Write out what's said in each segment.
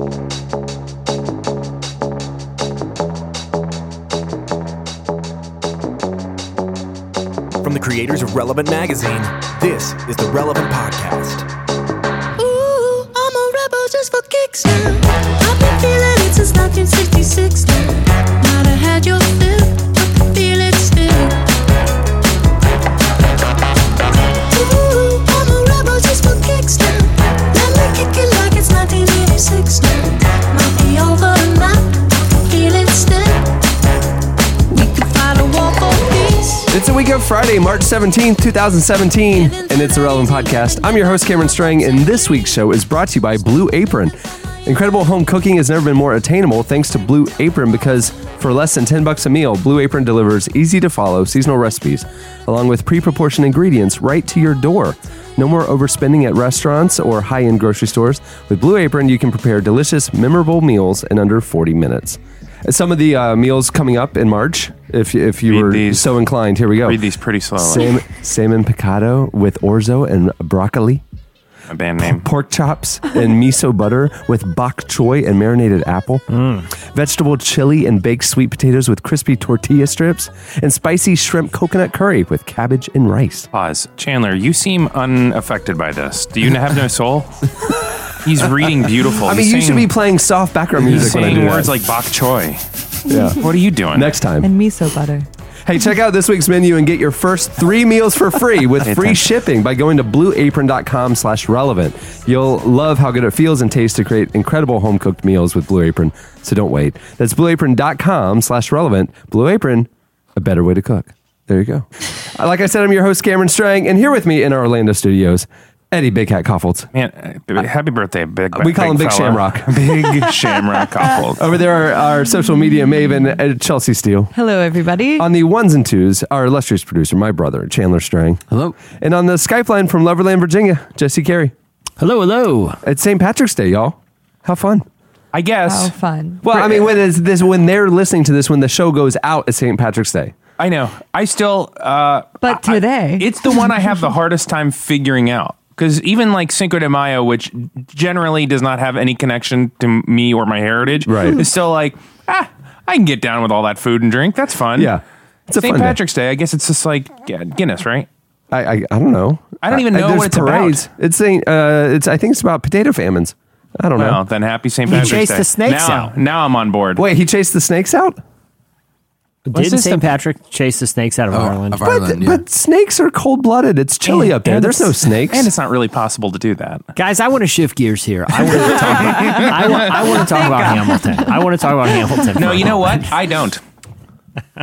From the creators of Relevant Magazine, this is the Relevant Podcast. Ooh, I'm a rebel just for kicks now. I've been feeling it since 1966 Friday, March 17th, 2017, and it's the Relevant Podcast. I'm your host, Cameron Strang, and this week's show is brought to you by Blue Apron. Incredible home cooking has never been more attainable thanks to Blue Apron because for less than 10 bucks a meal, Blue Apron delivers easy to follow seasonal recipes along with pre-proportioned ingredients right to your door. No more overspending at restaurants or high-end grocery stores. With Blue Apron, you can prepare delicious, memorable meals in under 40 minutes. Some of the uh, meals coming up in March, if, if you Read were these. so inclined, here we go. Read these pretty slowly. Salmon, salmon picado with orzo and broccoli. A band name. Pork chops and miso butter with bok choy and marinated apple. Mm. Vegetable chili and baked sweet potatoes with crispy tortilla strips. And spicy shrimp coconut curry with cabbage and rice. Pause. Chandler, you seem unaffected by this. Do you have no soul? He's reading beautiful. I mean, He's you should saying- be playing soft background He's music when I saying do that. words like bok choy. Yeah. What are you doing? Next time. and miso butter. Hey, check out this week's menu and get your first three meals for free with free shipping by going to blueapron.com slash relevant. You'll love how good it feels and tastes to create incredible home cooked meals with Blue Apron. So don't wait. That's blueapron.com slash relevant. Blue Apron, a better way to cook. There you go. Like I said, I'm your host, Cameron Strang, and here with me in our Orlando studios, Eddie Big Hat Kaufholz. Man, uh, happy birthday, big. We call him Big fella. Shamrock. Big Shamrock Koppel. Over there, our, our social media maven, uh, Chelsea Steele. Hello, everybody. On the ones and twos, our illustrious producer, my brother, Chandler Strang. Hello. And on the Skype line from Loverland, Virginia, Jesse Carey. Hello, hello. It's St. Patrick's Day, y'all. How fun. I guess. How fun. Well, I mean, when is this when they're listening to this, when the show goes out, it's St. Patrick's Day. I know. I still. Uh, But I- today- it's the one I have the hardest time figuring out. Because even like Cinco de Mayo, which generally does not have any connection to me or my heritage, Right. is still like, ah, I can get down with all that food and drink. That's fun. Yeah. It's a St. fun. Patrick's Day. I guess it's just like yeah, Guinness, right? I, I, I don't know. I don't even know there's what it's about. It's Saint, uh, it's I think it's about potato famines. I don't Well, know. then happy St. Patrick's chased Day. the snakes now, out. Now I'm on board. Wait, he chased the snakes out? Didn't St. Patrick chase the snakes out of oh, Ireland? of But, Ireland, yeah. but snakes are cold blooded. It's chilly And- up there. and There's it's- no snakes. And it's not really possible to do that. Guys, I want to shift gears here. I want to talk about, I want, I want to talk about Hamilton. I want to talk about Hamilton. No, for a you know moment. what? I don't.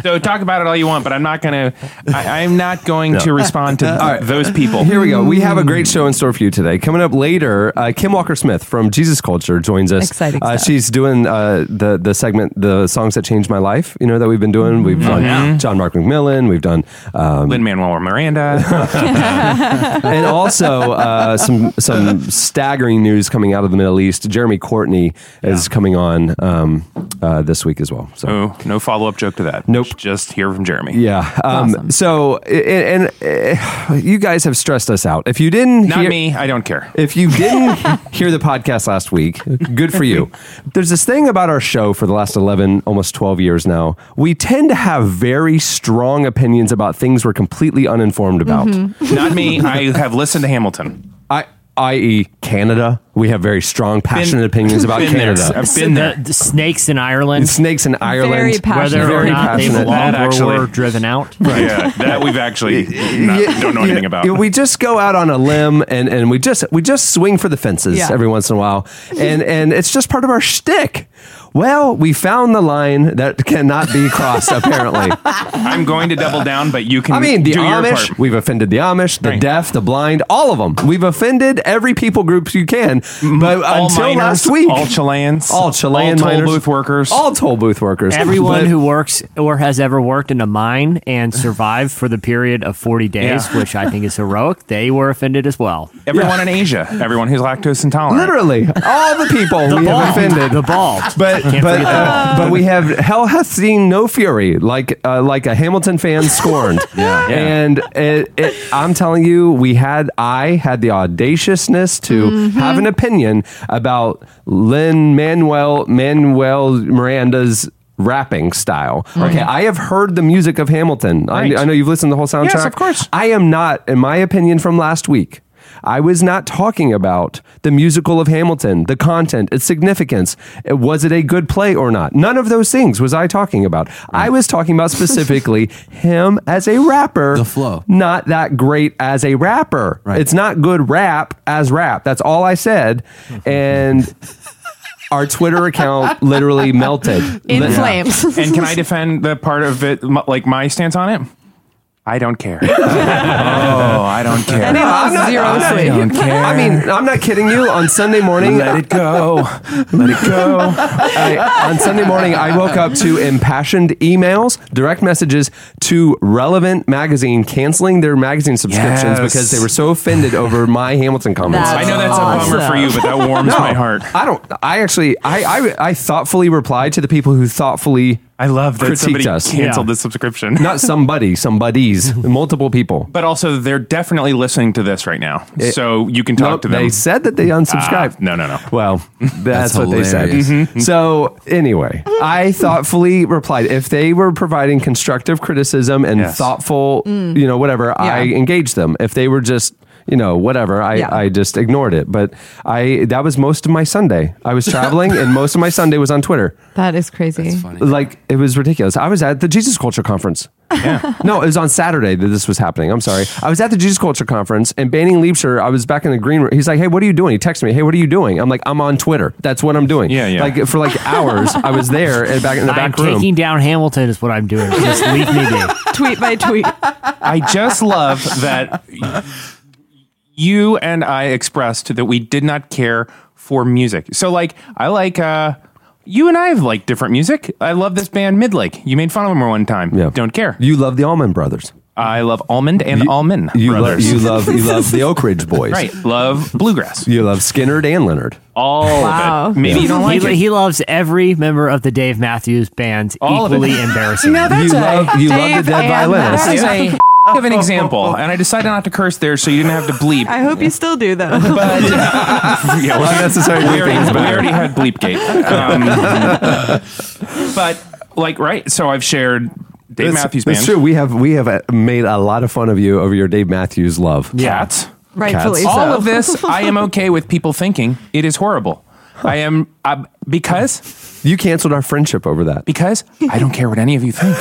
So talk about it all you want, but I'm not gonna. I, I'm not going to respond to those people. Here we go. We have a great show in store for you today. Coming up later, uh, Kim Walker Smith from Jesus Culture joins us. Exciting Uh, stuff. she's doing uh, the the segment, the songs that changed my life. You know that we've been doing. We've done. John Mark McMillan. We've done um, Lin Manuel Miranda. and also uh, some some staggering news coming out of the Middle East. Jeremy Courtney is coming on um, uh, this week as well. So. oh, no follow up joke to that. Nope. Just hear from Jeremy. Yeah. Um, So, and, and uh, you guys have stressed us out. If you didn't, Not hear, me. I don't care. If you didn't hear the podcast last week, good for you. There's this thing about our show for the last 11, almost 12 years now. We tend to have very strong opinions about things we're completely uninformed about. Not me. I have listened to Hamilton. I, i.e., Canada. We have very strong, passionate opinions about been there. Canada. I've been there. The, the snakes in Ireland, Snakes in Ireland. Very passionate. whether or Very not they passionate. belonged That or actually- were driven out. Yeah, that we've actually not, Yeah, don't know yeah, anything about. yeah, we just go out on a limb and, and we just we just swing for the fences Yeah. every once in a while, and and it's just part of our shtick. Well, we found the line that cannot be crossed. apparently, I'm going to double down, but you can. I mean the do Amish. We've offended the Amish, the Right. deaf, the blind, all of them. We've offended every people group you can. But all until miners, last week, all Chileans, all Chilean all toll miners, booth workers, all toll booth workers, Everyone But- who works or has ever worked in a mine and survived for the period of 40 days, Yeah. which I think is heroic, they were offended as well. everyone in Asia, everyone who's lactose intolerant. literally all the people we have offended. The bald. But Can't but forget that. uh, but we have hell hath seen no fury like uh, like a Hamilton fan scorned. yeah. and it, it, I'm telling you, we had I had the audaciousness to have an opinion about Lin Manuel Manuel Miranda's. Rapping style. Okay, I have heard the music of Hamilton. I, Right. I know you've listened to the whole soundtrack. Yes, of course. I am not, in my opinion, from last week. I was not talking about the musical of Hamilton, the content, its significance. Uh, Was it a good play or not? None of those things was I talking about. I was talking about specifically him as a rapper. The flow. Not that great as a rapper. Right. It's not good rap as rap. That's all I said. And our Twitter account literally melted. In Lit- flames. and can I defend the part of it, like my stance on it? I don't care. oh, I don't care. and he lost zero sleep. don't care. I mean, I'm not kidding you. On Sunday morning, let it go. Let it go. I, on Sunday morning, I woke up to impassioned emails, direct messages to Relevant Magazine canceling their magazine subscriptions Yes. because they were so offended over my Hamilton comments. That's I know that's a bummer for you, but that warms my heart. I don't. I actually, I, I, I thoughtfully replied to the people who thoughtfully I love that critiqued somebody us. canceled Yeah. the subscription. not somebody, somebody's, multiple people. But also, they're definitely listening to this right now, eh, so you can talk Nope, to them. they said that they unsubscribed. Ah, no, no, no. Well, that's, That's what they said. hilarious. Mm-hmm. Mm-hmm. So anyway, I thoughtfully replied. If they were providing constructive criticism and Yes. thoughtful, you know, whatever, I Yeah. engaged them. If they were just, you know, whatever, I, Yeah. I just ignored it. But I that was most of my Sunday. I was traveling, and most of my Sunday was on Twitter. That is crazy. Funny. Like it was ridiculous. I was at the Jesus Culture Conference. Yeah. No, it was on Saturday that this was happening. I'm sorry. I was at the Jesus Culture Conference and Banning Liebscher, I was back in the green room. He's like, Hey, what are you doing? He texted me, Hey, what are you doing? I'm like, I'm on Twitter. That's what I'm doing. Yeah, yeah. Like for like hours, I was there and back in the I'm back room. taking down Hamilton is what I'm doing. Just leave me be. tweet by tweet. I just love that you and I expressed that we did not care for music. So, like, I like, uh, you and I have like different music. I love this band Midlake. You made fun of them one time. Yeah. Don't care. You love the Allman Brothers. I love Almond and Almond You love brothers. you love you love the Oak Ridge Boys. right. Love bluegrass. You love Skinnerd and Leonard. All Wow. of it. Maybe you don't like he, it. he loves every member of the Dave Matthews Band All of it. equally embarrassing. you love you love the dead and violinist. This is a of an example, and I decided not to curse there, so you didn't have to bleep. I hope you still do though. But yeah, well, Unnecessary we bleeping already, is we already had Bleepgate. Um, but like, right? So I've shared Dave That's- Matthews That's Band. true. We have we have uh, made a lot of fun of you over your Dave Matthews love. Cats. Rightfully Cats. so. All of this, I am okay with people thinking it is horrible. I am uh, because You canceled our friendship over that. because I don't care what any of you think.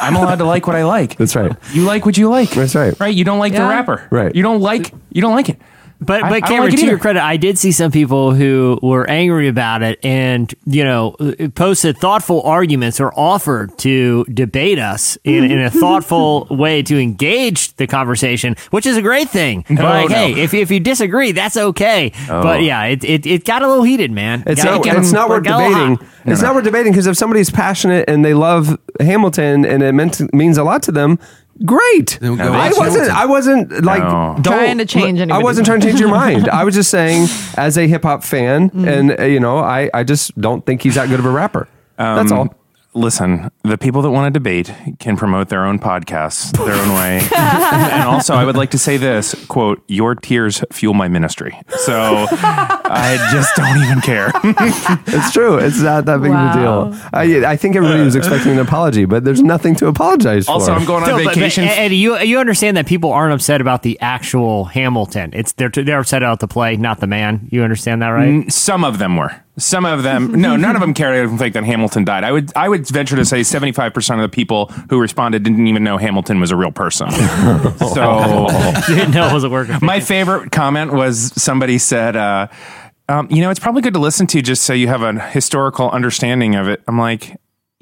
I'm allowed to like what I like. That's right. You like what you like. That's right. Right? You don't like the Yeah. rapper. Right. You don't like. You don't like it. But but Cameron, like to your credit, I did see some people who were angry about it and you know posted thoughtful arguments or offered to debate us in, in a thoughtful way to engage the conversation, which is a great thing. Oh, like, no. Oh. hey, if if you disagree, that's okay. Oh. But yeah, it, it it got a little heated, man. It's Got- not, it's not worth debating. It's not worth debating because if somebody's passionate and they love Hamilton and it meant means a lot to them, great. Then go I watch wasn't. Hamilton. I wasn't like No. don't- Trying to change I anybody's wasn't trying to change your mind. I was just saying, as a hip hop fan, and uh, you know, I I just don't think he's that good of a rapper. That's Um, all. Listen, the people that want to debate can promote their own podcasts their own way. and also, I would like to say this quote, Your tears fuel my ministry. So I just don't even care. It's true. It's not that big of a deal. I, I think everybody was expecting an apology, but there's nothing to apologize for. also, I'm going on No, but- but, vacation. Eddie, you you understand that people aren't upset about the actual Hamilton. It's they're they're upset about the play, not the man. You understand that, right? Some of them were. Some of them, no, none of them cared. I don't think that Hamilton died. I would, I would venture to say seventy-five percent of the people who responded didn't even know Hamilton was a real person. so, Didn't know it wasn't working. my favorite comment was somebody said, uh, um, "You know, it's probably good to listen to just so you have a historical understanding of it." I'm like,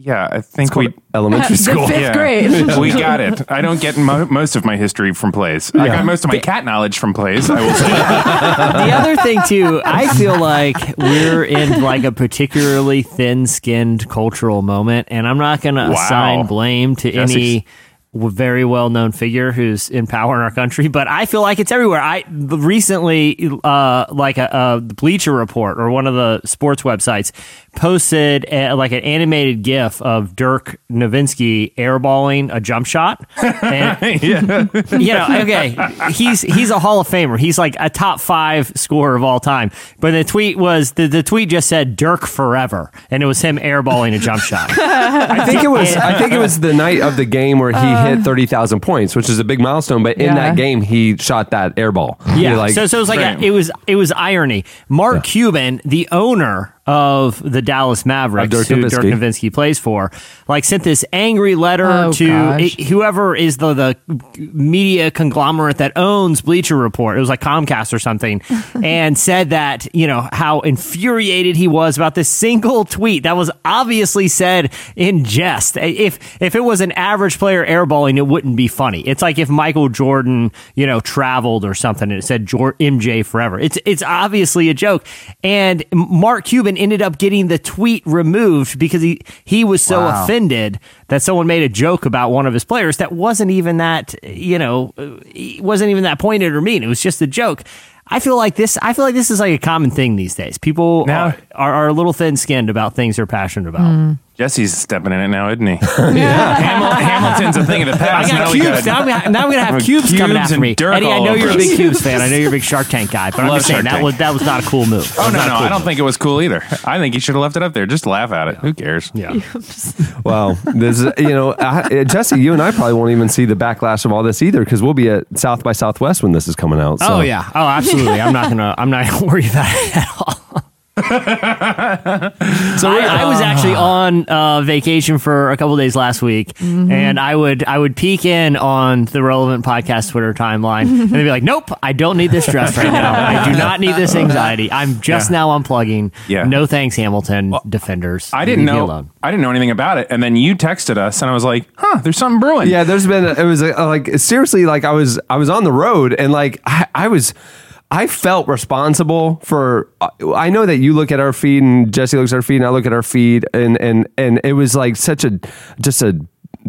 "Yeah, I think we." elementary school. fifth grade. we got it. I don't get mo- most of my history from plays. I got most of my cat knowledge from plays. I will say. the other thing too, I feel like we're in like a particularly thin-skinned cultural moment, and I'm not going to Wow. assign blame to Jesse's- any very well known figure who's in power in our country, but I feel like it's everywhere. I recently, uh, like a, a Bleacher Report or one of the sports websites posted a, like an animated GIF of Dirk Nowitzki airballing a jump shot. And, you know, okay, he's he's a Hall of Famer. He's like a top five scorer of all time. But the tweet was the, the tweet just said Dirk forever, and it was him airballing a jump shot. I think it was. I think it was the night of the game where he hit um, thirty thousand points, which is a big milestone. But in Yeah. that game, he shot that airball. Yeah, like, so so it was like a, it was it was irony. Mark Cuban, the owner of the Dallas Mavericks, Dirk who Dirk Nowitzki. Nowitzki plays for, like sent this angry letter Oh, to gosh. i- whoever is the the media conglomerate that owns Bleacher Report. It was like Comcast or something, and said that you know how infuriated he was about this single tweet that was obviously said in jest. If if it was an average player airballing, it wouldn't be funny. It's like if Michael Jordan, you know, traveled or something and it said Jor- MJ forever. It's it's obviously a joke. And Mark Cuban ended up getting the tweet removed because he he was so Wow. offended that someone made a joke about one of his players that wasn't even that, you know, wasn't even that pointed or mean. It was just a joke. I feel like this. I feel like this is like a common thing these days. People Now- are, are, are a little thin-skinned about things they're passionate about. Mm. Jesse's stepping in it now, isn't he? Hamil- Hamilton's a thing of the I past. got now we cubes. got- Now, I'm gonna, now I'm gonna have With cubes, coming cubes after and me. dirt Eddie, I all know over you're a us. big cubes fan. I know you're a big Shark Tank guy, but I'm Love just saying Shark that Tank. was that was not a cool move. Oh, that Oh was no, not a no, cool I don't move. think it was cool either. I think he should have left it up there. Just laugh at it. Who cares? Yeah. Well, this is, you know, I, uh, Jesse, you and I probably won't even see the backlash of all this either because we'll be at South by Southwest when this is coming out. So. Oh yeah. Oh, absolutely. I'm not gonna. I'm not gonna worry about it at all. So I, I was actually on uh, vacation for a couple days last week, and I would I would peek in on the relevant podcast Twitter timeline, and they'd be like, "Nope, I don't need this stress right now. I do not need this anxiety. I'm just Yeah. now unplugging. Yeah. No thanks, Hamilton defenders. I didn't know. alone." I didn't know anything about it, and then you texted us, and I was like, "Huh, there's something brewing." Yeah, there's been it was uh, like seriously like I was I was on the road and like I, I was I felt responsible for I know that you look at our feed and Jesse looks at our feed and I look at our feed and and and it was like such a just a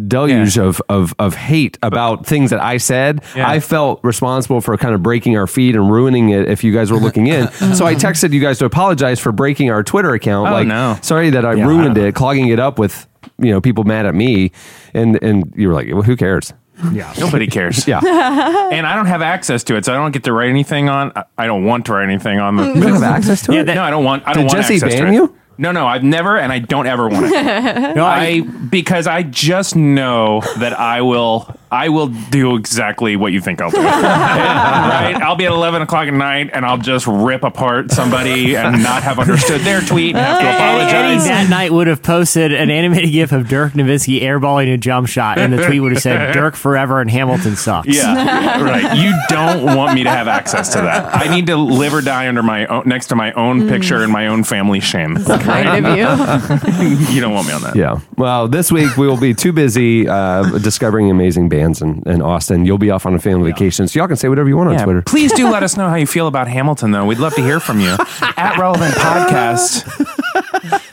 deluge Yeah. of, of of hate about things that I said. Yeah. I felt responsible for kind of breaking our feed and ruining it if you guys were looking in. so I texted you guys to apologize for breaking our Twitter account. Oh, like no. sorry that I Yeah, ruined I- it, clogging it up with you know people mad at me and and you were like well, who cares Yeah. Nobody cares. yeah and I don't have access to it, so I don't get to write anything on. I- I don't want to write anything on the. you don't have access to Yeah, it that- no, I don't want. I don't Did want Jesse access to ban it. you? No, no, I've never, and I don't ever want it. No, I because I just know that I will. I will do exactly what you think I'll do. right? I'll be at eleven o'clock at night, and I'll just rip apart somebody and not have understood their tweet and have to Eddie, Eddie apologize. that night would have posted an animated gif of Dirk Nowitzki airballing a jump shot, and the tweet would have said "Dirk forever" and Hamilton sucks. Yeah, right. You don't want me to have access to that. I need to live or die under my own, next to my own picture and my own family shame. kind of you. you don't want me on that. yeah well this week we will be too busy uh, discovering amazing bands in, in austin. You'll be off on a family vacation so y'all can say whatever you want on twitter. Please do let us know how you feel about Hamilton, though. We'd love to hear from you. At Relevant Podcast.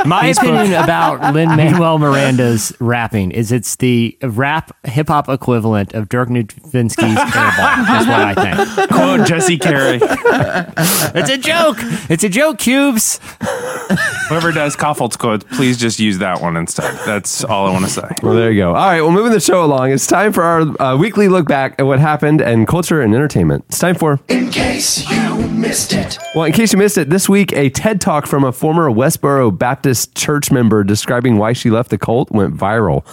My opinion about Lin Manuel Miranda's rapping is it's the rap hip hop equivalent of Dirk Nowitzki's airball. Is what I think. Quote Jesse Carey. It's a joke. It's a joke, cubes. Whoever does Koffelt's quote, please just use that one instead. That's all I want to say. well there you go all right well moving the show along it's time for our uh, weekly look back at what happened in culture and entertainment it's time for In case you missed it. Well, in case you missed it, this week a TED talk from a former Westboro Baptist church member describing why she left the cult went viral.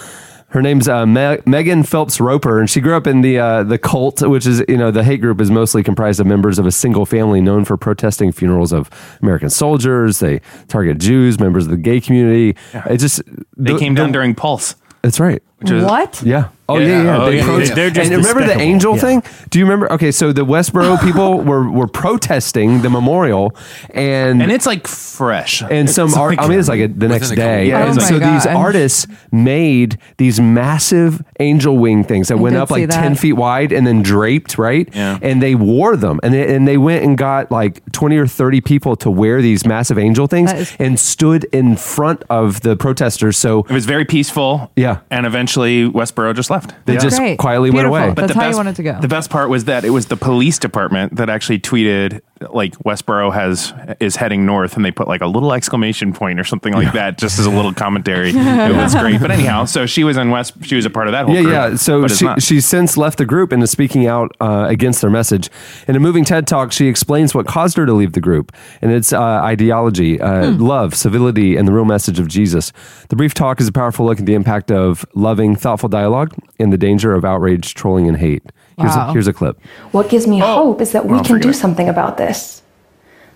Her name's uh, Me- Megan Phelps Roper, and she grew up in the uh, the cult, which is you know the hate group is mostly comprised of members of a single family known for protesting funerals of American soldiers. They target Jews, members of the gay community. It just They the- came down the- during Pulse. That's right. Which is, What? Yeah. Oh Yeah. yeah, yeah. Oh, they yeah, protest- they're just and remember the angel Yeah. thing? Do you remember? Okay, so the Westboro people were were protesting the memorial, and And it's like fresh. and some It's art. I mean, it's like a, the next day. couple- Yeah, and Oh so my these God. artists made these massive angel wing things that I went up like that. ten feet wide and then draped, right? Yeah. And they wore them, and they, and they went and got like twenty or thirty people to wear these massive angel things That is- and stood in front of the protesters. So It was very peaceful. Yeah. And eventually Westboro just left. left. They Yeah. just Great. quietly Beautiful. went away. That's the how you best, want it to go. The best part was that it was the police department that actually tweeted like Westboro has is heading north, and they put like a little exclamation point or something like that, just as a little commentary. it was great. But anyhow, so she was in West. She was a part of that whole Yeah, group, yeah. So she, she's since left the group and is speaking out uh, against their message. In a moving TED talk, she explains what caused her to leave the group and its uh, ideology, uh, Hmm. love, civility, and the real message of Jesus. The brief talk is a powerful look at the impact of loving, thoughtful dialogue and the danger of outrage, trolling, and hate. Here's, a, here's a clip. What gives me oh. hope is that we oh, well, can do it. something about this.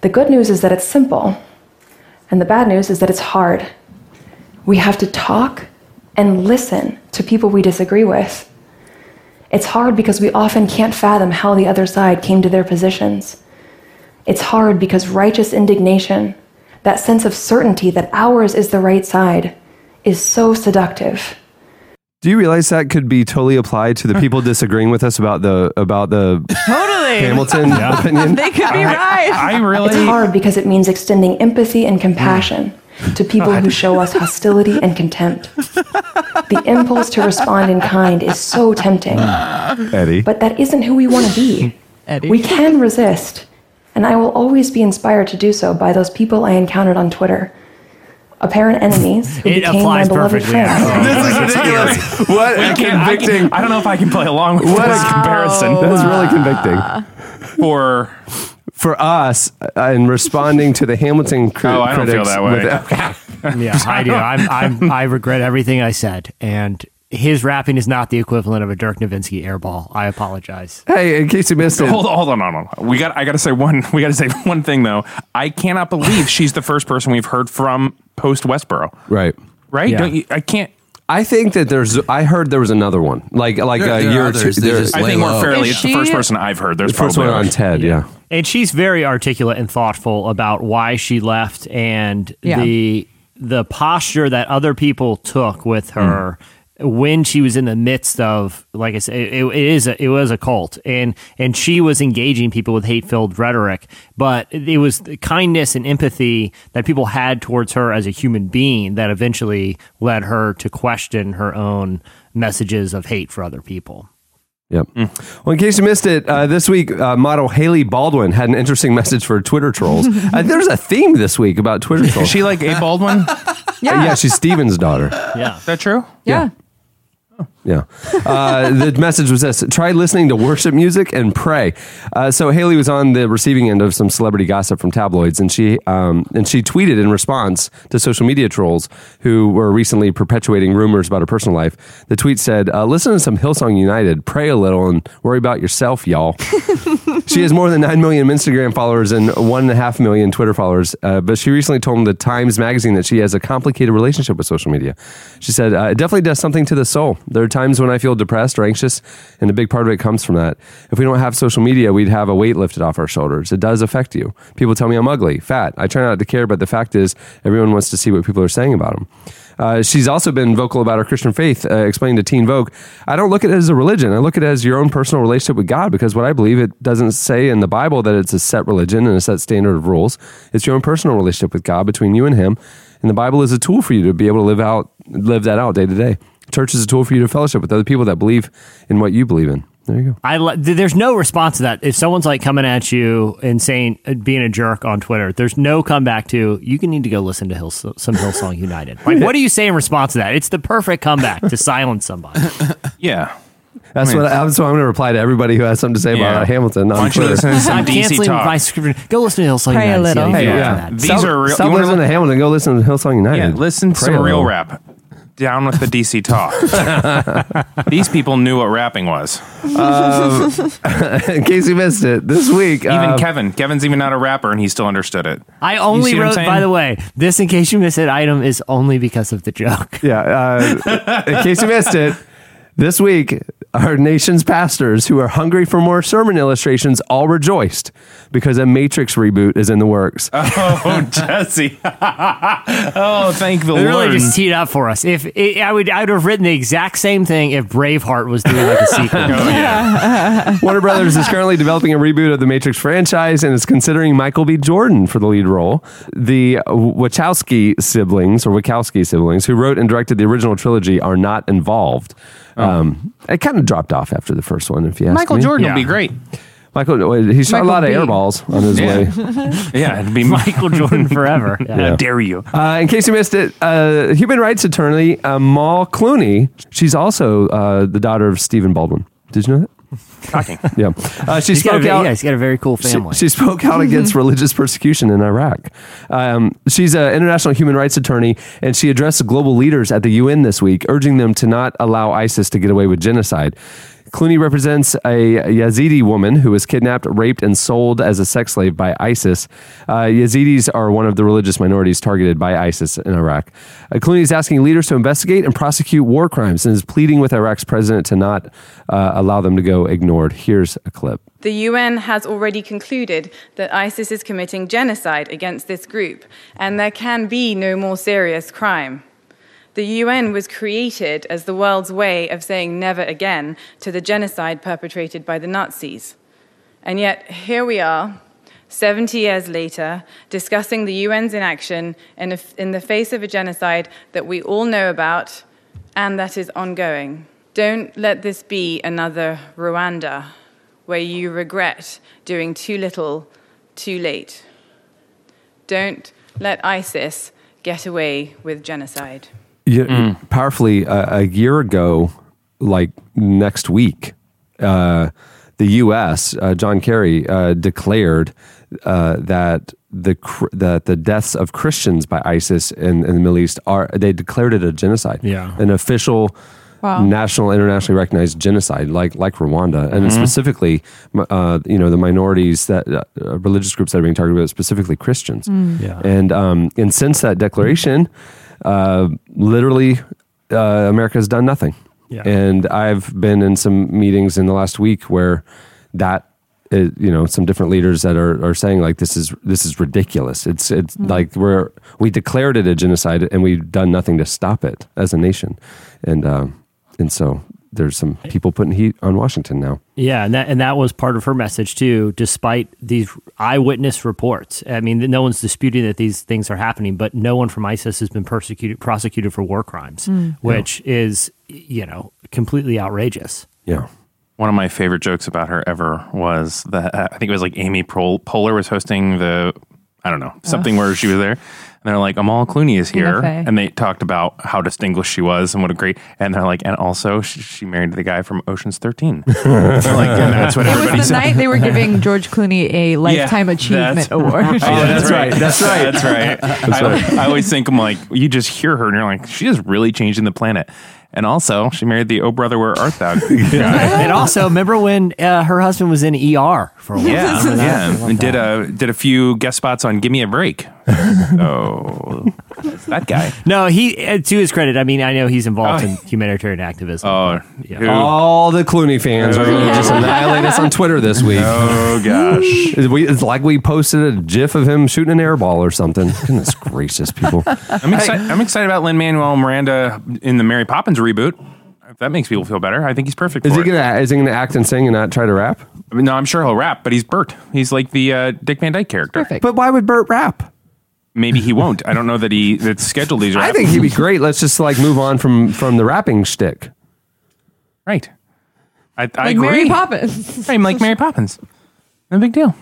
The good news is that it's simple, and the bad news is that it's hard. We have to talk and listen to people we disagree with. It's hard because we often can't fathom how the other side came to their positions. It's hard because righteous indignation, that sense of certainty that ours is the right side, is so seductive. Do you realize that could be totally applied to the people disagreeing with us about the about the Totally. Hamilton opinion? They could be right. I really. It's hard because it means extending empathy and compassion to people who show us hostility and contempt. The impulse to respond in kind is so tempting, mm. Eddie. but that isn't who we want to be. Eddie. We can resist, and I will always be inspired to do so by those people I encountered on Twitter. Apparent enemies who It became my beloved perfectly. friends. this is ridiculous. What a I can't- I convicting. can't- I don't know if I can play along with What this a- comparison. That is really convicting. For for us uh, in responding to the Hamilton cri- Oh, I don't feel critics. that way. with- Yeah, I do. I'm, I'm, I regret everything I said. And his rapping is not the equivalent of a Dirk Nowitzki airball. I apologize. hey, in case you missed it, hold on, hold on, hold on. We got. I got to say one. We got to say one thing though. I cannot believe she's the first person we've heard from post Westboro. right. Right? Yeah. Don't you? I can't. I think that there's. I heard there was another one, like like There- a there year are or two. others. There- I think more fairly, Is it's the first person I've heard. There's the first probably one on. TED. Yeah. And she's very articulate and thoughtful about why she left and Yeah. the the posture that other people took with her mm. When she was in the midst of like I said it, it is a, it was a cult and and she was engaging people with hate-filled rhetoric but it was the kindness and empathy that people had towards her as a human being that eventually led her to question her own messages of hate for other people. Yep. Mm. Well, in case you missed it, uh, this week uh, model Hailey Baldwin had an interesting message for Twitter trolls. uh, there's a theme this week about Twitter trolls. Is she like a Baldwin? Yeah. yeah, she's Stephen's daughter. Yeah. Is that true? yeah. Yeah. Uh, the message was this try listening to worship music and pray. Uh, so Hailey was on the receiving end of some celebrity gossip from tabloids, and she, um, and she tweeted in response to social media trolls who were recently perpetuating rumors about her personal life. The tweet said, uh, Listen to some Hillsong United, pray a little, and worry about yourself, y'all. she has more than 9 million Instagram followers and 1.5 million Twitter followers. Uh, but she recently told the Times Magazine that she has a complicated relationship with social media. She said, uh, It definitely does something to the soul. There are times when I feel depressed or anxious, and a big part of it comes from that. If we don't have social media, we'd have a weight lifted off our shoulders. It does affect you. People tell me I'm ugly, fat. I try not to care, but the fact is, everyone wants to see what people are saying about them. Uh, she's also been vocal about her Christian faith, uh, explaining to Teen Vogue, I don't look at it as a religion. I look at it as your own personal relationship with God because what I believe it doesn't say in the Bible that it's a set religion and a set standard of rules. It's your own personal relationship with God between you and Him. And the Bible is a tool for you to be able to live out, live that out day to day. Church is a tool for you to fellowship with other people that believe in what you believe in. There you go. I li- there's no response to that. If someone's like coming at you and saying uh, being a jerk on Twitter, there's no comeback to you. Can need to go listen to Hill, some Hillsong United. Like, what do you say in response to that? It's the perfect comeback to silence somebody. Yeah. That's what, I, that's what I'm going to reply to everybody who has something to say Yeah. about Hamilton. Why On don't you Twitter. listen to some I'm DC canceling talk? my subscription. Go listen to Hillsong Pray United. see how little. Hey, feel yeah. These stop, are real- Stop you wanna listening to Hamilton. Go listen to Hillsong United. Yeah, listen to Pray some real rap. Down with the DC talk. These people knew what rapping was. In case you missed it, this week, Even uh, Kevin. Kevin's even not a rapper, and he still understood it. I only see what I'm wrote, by the way, this in case you missed it item is only because of the joke. Yeah. Uh, in case you missed it, this week, our nation's pastors who are hungry for more sermon illustrations all rejoiced because a Matrix reboot is in the works. Oh, Jesse. oh, thank the It really just teed up for us. If it, I would, I would have written the exact same thing if Braveheart was doing like a sequel. oh, yeah. Warner Brothers is currently developing a reboot of the Matrix franchise and is considering Michael B. Jordan for the lead role. The Wachowski siblings, or Wachowski siblings, who wrote and directed the original trilogy, are not involved. Um, it kind of dropped off after the first one, if you ask Michael me. Jordan Yeah. will be great. Michael, he shot a Michael lot of B. air balls on his Yeah. way. Yeah, it'd be Michael Jordan forever. Yeah. How dare you? Uh, in case you missed it, uh, human rights attorney uh, Mal Clooney. She's also uh, the daughter of Stephen Baldwin. Did you know that? Shocking. Yeah. Uh, she He's got, a, spoke out. yeah, he's got a very cool She, family. she spoke out against religious persecution in Iraq. Um, she's an international human rights attorney, and she addressed global leaders at the UN this week, urging them to not allow ISIS to get away with genocide. Clooney represents a Yazidi woman who was kidnapped, raped, and sold as a sex slave by ISIS. Uh, Yazidis are one of the religious minorities targeted by ISIS in Iraq. Uh, Clooney is asking leaders to investigate and prosecute war crimes and is pleading with Iraq's president to not uh, allow them to go ignored. Here's a clip. The UN has already concluded that ISIS is committing genocide against this group, and there can be no more serious crime. The UN was created as the world's way of saying never again to the genocide perpetrated by the Nazis. And yet, here we are, 70 years later, discussing the UN's inaction in, a, in the face of a genocide that we all know about and that is ongoing. Don't let this be another Rwanda where you regret doing too little too late. Don't let ISIS get away with genocide. Yeah, powerfully uh, a year ago, like next week, uh, the U.S. Uh, John Kerry uh, declared uh, that the that the deaths of Christians by ISIS in, in the Middle East are they declared it a genocide, Yeah. an official. Wow. National, internationally recognized genocide, like like Rwanda, and specifically, uh, you know, the minorities that uh, religious groups that are being targeted, specifically Christians. Yeah. And um, and since that declaration, uh, literally, uh, America has done nothing. Yeah. And I've been in some meetings in the last week where that, is, you know, some different leaders that are, are saying like this is this is ridiculous. It's it's like we're we declared it a genocide and we've done nothing to stop it as a nation, and um, and so there's some people putting heat on Washington now. Yeah, and that and that was part of her message too. Despite these eyewitness reports, I mean, no one's disputing that these things are happening, but no one from ISIS has been persecuted, prosecuted for war crimes, which is you know completely outrageous. Yeah. One of my favorite jokes about her ever was that uh, I think it was like Amy Pol- Poehler was hosting the, I don't know, something where she was there. And they're like, Amal Clooney is here. Buffet. And they talked about how distinguished she was and what a great, and they're like, and also she, she married the guy from Ocean's 13. Like, and that's what It everybody was the said. night they were giving George Clooney a lifetime oh, Yeah, achievement that's- award. Oh, that's right. That's right. That's right. I, I always think I'm like, you just hear her and you're like, she is really changing the planet. And also, she married the Oh Brother Where Art Thou guy. and also, remember when uh, her husband was in ER for a while? Yeah, Remember that? yeah, and did a did a few guest spots on "Give Me a Break." oh, that guy. No, he uh, to his credit. I mean, I know he's involved Oh. in humanitarian activism. Oh, Yeah. who- All the Clooney fans are going to just annihilate us on Twitter this week. oh gosh. We, it's like we posted a GIF of him shooting an air ball or something. Goodness gracious, people! I'm excited. I'm excited about Lin Manuel Miranda in the Mary Poppins reboot. If that makes people feel better, I think he's perfect. Is for he it. gonna is he gonna act and sing and not try to rap? I mean, no, I'm sure he'll rap, but he's Bert. He's like the uh, Dick Van Dyke character. Perfect. But why would Bert rap? Maybe he won't. I don't know that he that's scheduled these. I think he'd be great. Let's just like move on from from the rapping shtick. right. I, I like agree. Mary Poppins. I'm like Mary Poppins. No big deal.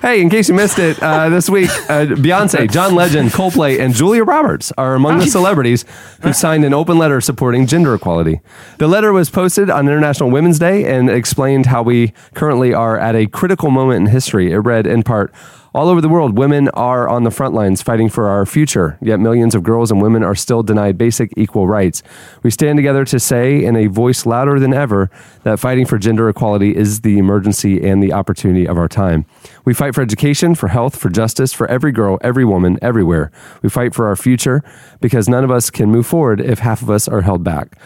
Hey, in case you missed it, uh, this week, uh, Beyonce, John Legend, Coldplay, and Julia Roberts are among the celebrities who signed an open letter supporting gender equality. The letter was posted on International Women's Day and explained how we currently are at a critical moment in history. It read, in part, all over the world, women are on the front lines fighting for our future, yet millions of girls and women are still denied basic equal rights. We stand together to say, in a voice louder than ever, that fighting for gender equality is the emergency and the opportunity of our time. We fight for education, for health, for justice, for every girl, every woman, everywhere. We fight for our future because none of us can move forward if half of us are held back.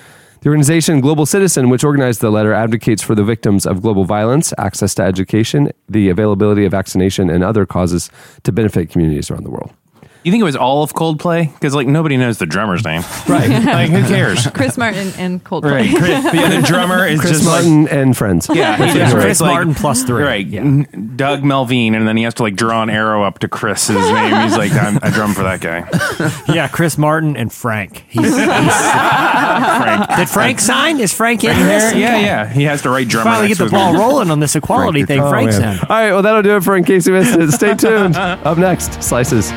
The organization Global Citizen, which organized the letter, advocates for the victims of global violence, access to education, the availability of vaccination, and other causes to benefit communities around the world. You think it was all of Coldplay? Because like nobody knows the drummer's name, Right. like who cares? Chris Martin and Coldplay. Right. Chris, yeah, the drummer is Chris just like Martin and friends. Yeah, he That's just right. Chris like- Martin plus three. Right. Yeah. Doug Melvine, and then he has to like draw an arrow up to Chris's name. He's like, I'm, I drum for that guy. Yeah, Chris Martin and Frank. He's, he's- Frank. did Frank sign? Is Frank in There, here? yeah, yeah. He has to write drummer. Finally get the ball name. rolling on this equality thing. Oh, Frank's in. All right, well, that'll do it for In Case You Missed It. Stay tuned. Up next, Slices.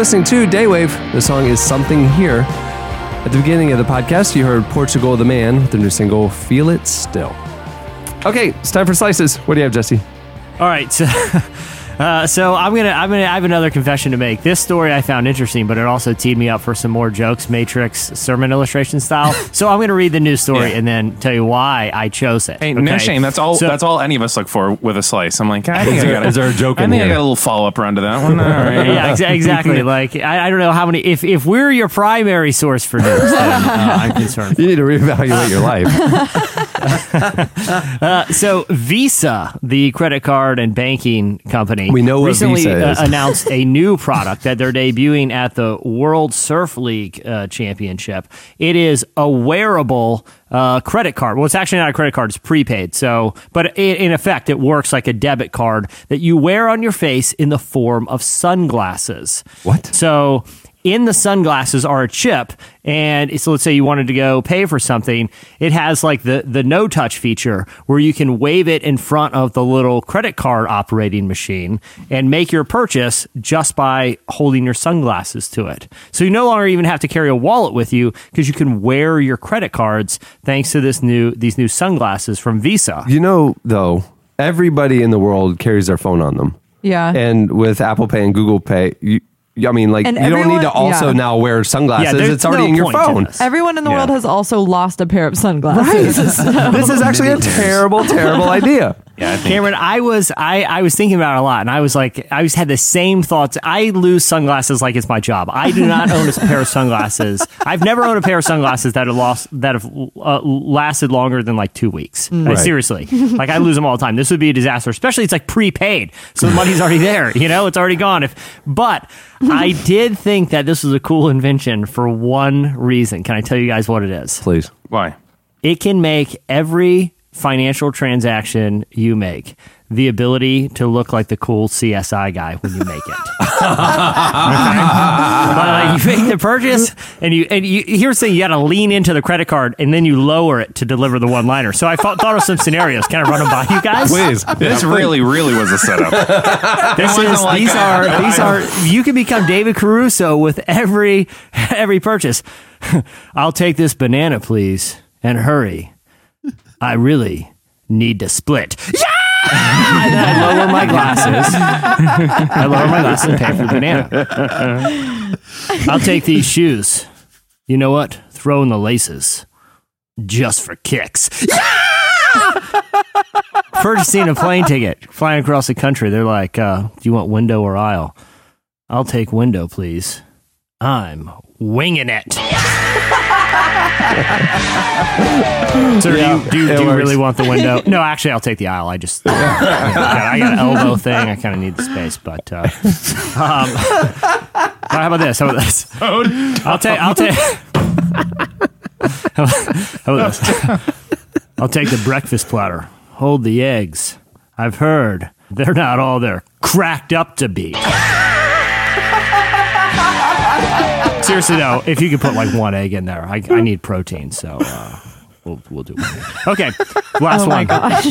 Listening. To Daywave. The song is Something Here. At the beginning of the podcast, you heard Portugal the Man with their new single, Feel It Still. Okay, it's time for Slices. What do you have, Jesse? All right, uh, so I'm gonna I'm gonna I have another confession to make. This story I found interesting, but it also teed me up for some more jokes, Matrix sermon illustration style. so I'm gonna read the news story Yeah. and then tell you why I chose it. Hey, no shame. That's all. So- that's all any of us look for with a slice. I'm like, I think Is I there- got is there a joke I in think I got a little follow up run to that one. All right. yeah, exa- exactly. like I, I don't know how many. If if we're your primary source for news, then uh, I'm concerned. You need to reevaluate your life. Uh, so Visa, the credit card and banking company, We know recently uh, announced a new product that they're debuting at the World Surf League uh, Championship. It is a wearable uh, credit card. Well, it's actually not a credit card; it's prepaid. So, but i in effect, it works like a debit card that you wear on your face in the form of sunglasses. What? So in the sunglasses are a chip, and so let's say you wanted to go pay for something, it has like the the no touch feature where you can wave it in front of the little credit card operating machine and make your purchase just by holding your sunglasses to it. So you no longer even have to carry a wallet with you because you can wear your credit cards thanks to this new these new sunglasses from Visa. You know, though, everybody in the world carries their phone on them. Yeah. And with Apple Pay and Google Pay, you, I mean, like, And you don't need everyone- to also yeah. now wear sunglasses. there's it's already no in your point to phone. this. Everyone in the Yeah. world has also lost a pair of sunglasses. So- This is actually a terrible, terrible idea. Yeah, I think. Cameron, I was I, I was thinking about it a lot, and I was like, I was had the same thoughts. I lose sunglasses like it's my job. I do not own a pair of sunglasses. I've never owned a pair of sunglasses that have lost that have uh, lasted longer than like two weeks. Like, Right. seriously, like I lose them all the time. This would be a disaster, especially it's like prepaid, so the money's already there. You know, it's already gone. If but I did think that this was a cool invention for one reason. Can I tell you guys what it is? Please. Why? it can make every financial transaction you make the ability to look like the cool CSI guy when you make it. But, like, you make the purchase, and you and you here's the thing: you got to lean into the credit card, and then you lower it to deliver the one liner. So I thought, thought of some scenarios. Can I run them by you guys? Please. This really, really was a setup. This is, like these a- are these are you can become David Caruso with every every purchase. I'll take this banana, please, and hurry. I really need to split. Yeah! I lower my glasses. I lower my glasses and pay for the banana. I'll take these shoes. You know what? Throw in the laces. Just for kicks. Yeah! Purchasing a plane ticket, flying across the country. They're like, uh, do you want window or aisle? I'll take window, please. I'm winging it. Sir, Yeah, do you, do do you really want the window? No, actually, I'll take the aisle. I just, I got, I got an elbow thing. I kind of need the space, but uh, um, how about this? How about this? I'll take, I'll take. How about this? I'll take the breakfast platter. Hold the eggs. I've heard they're not all they're cracked up to be. Seriously though, if you could put like one egg in there, I, I need protein, so uh, we'll we'll do one. Okay, last oh one. gosh.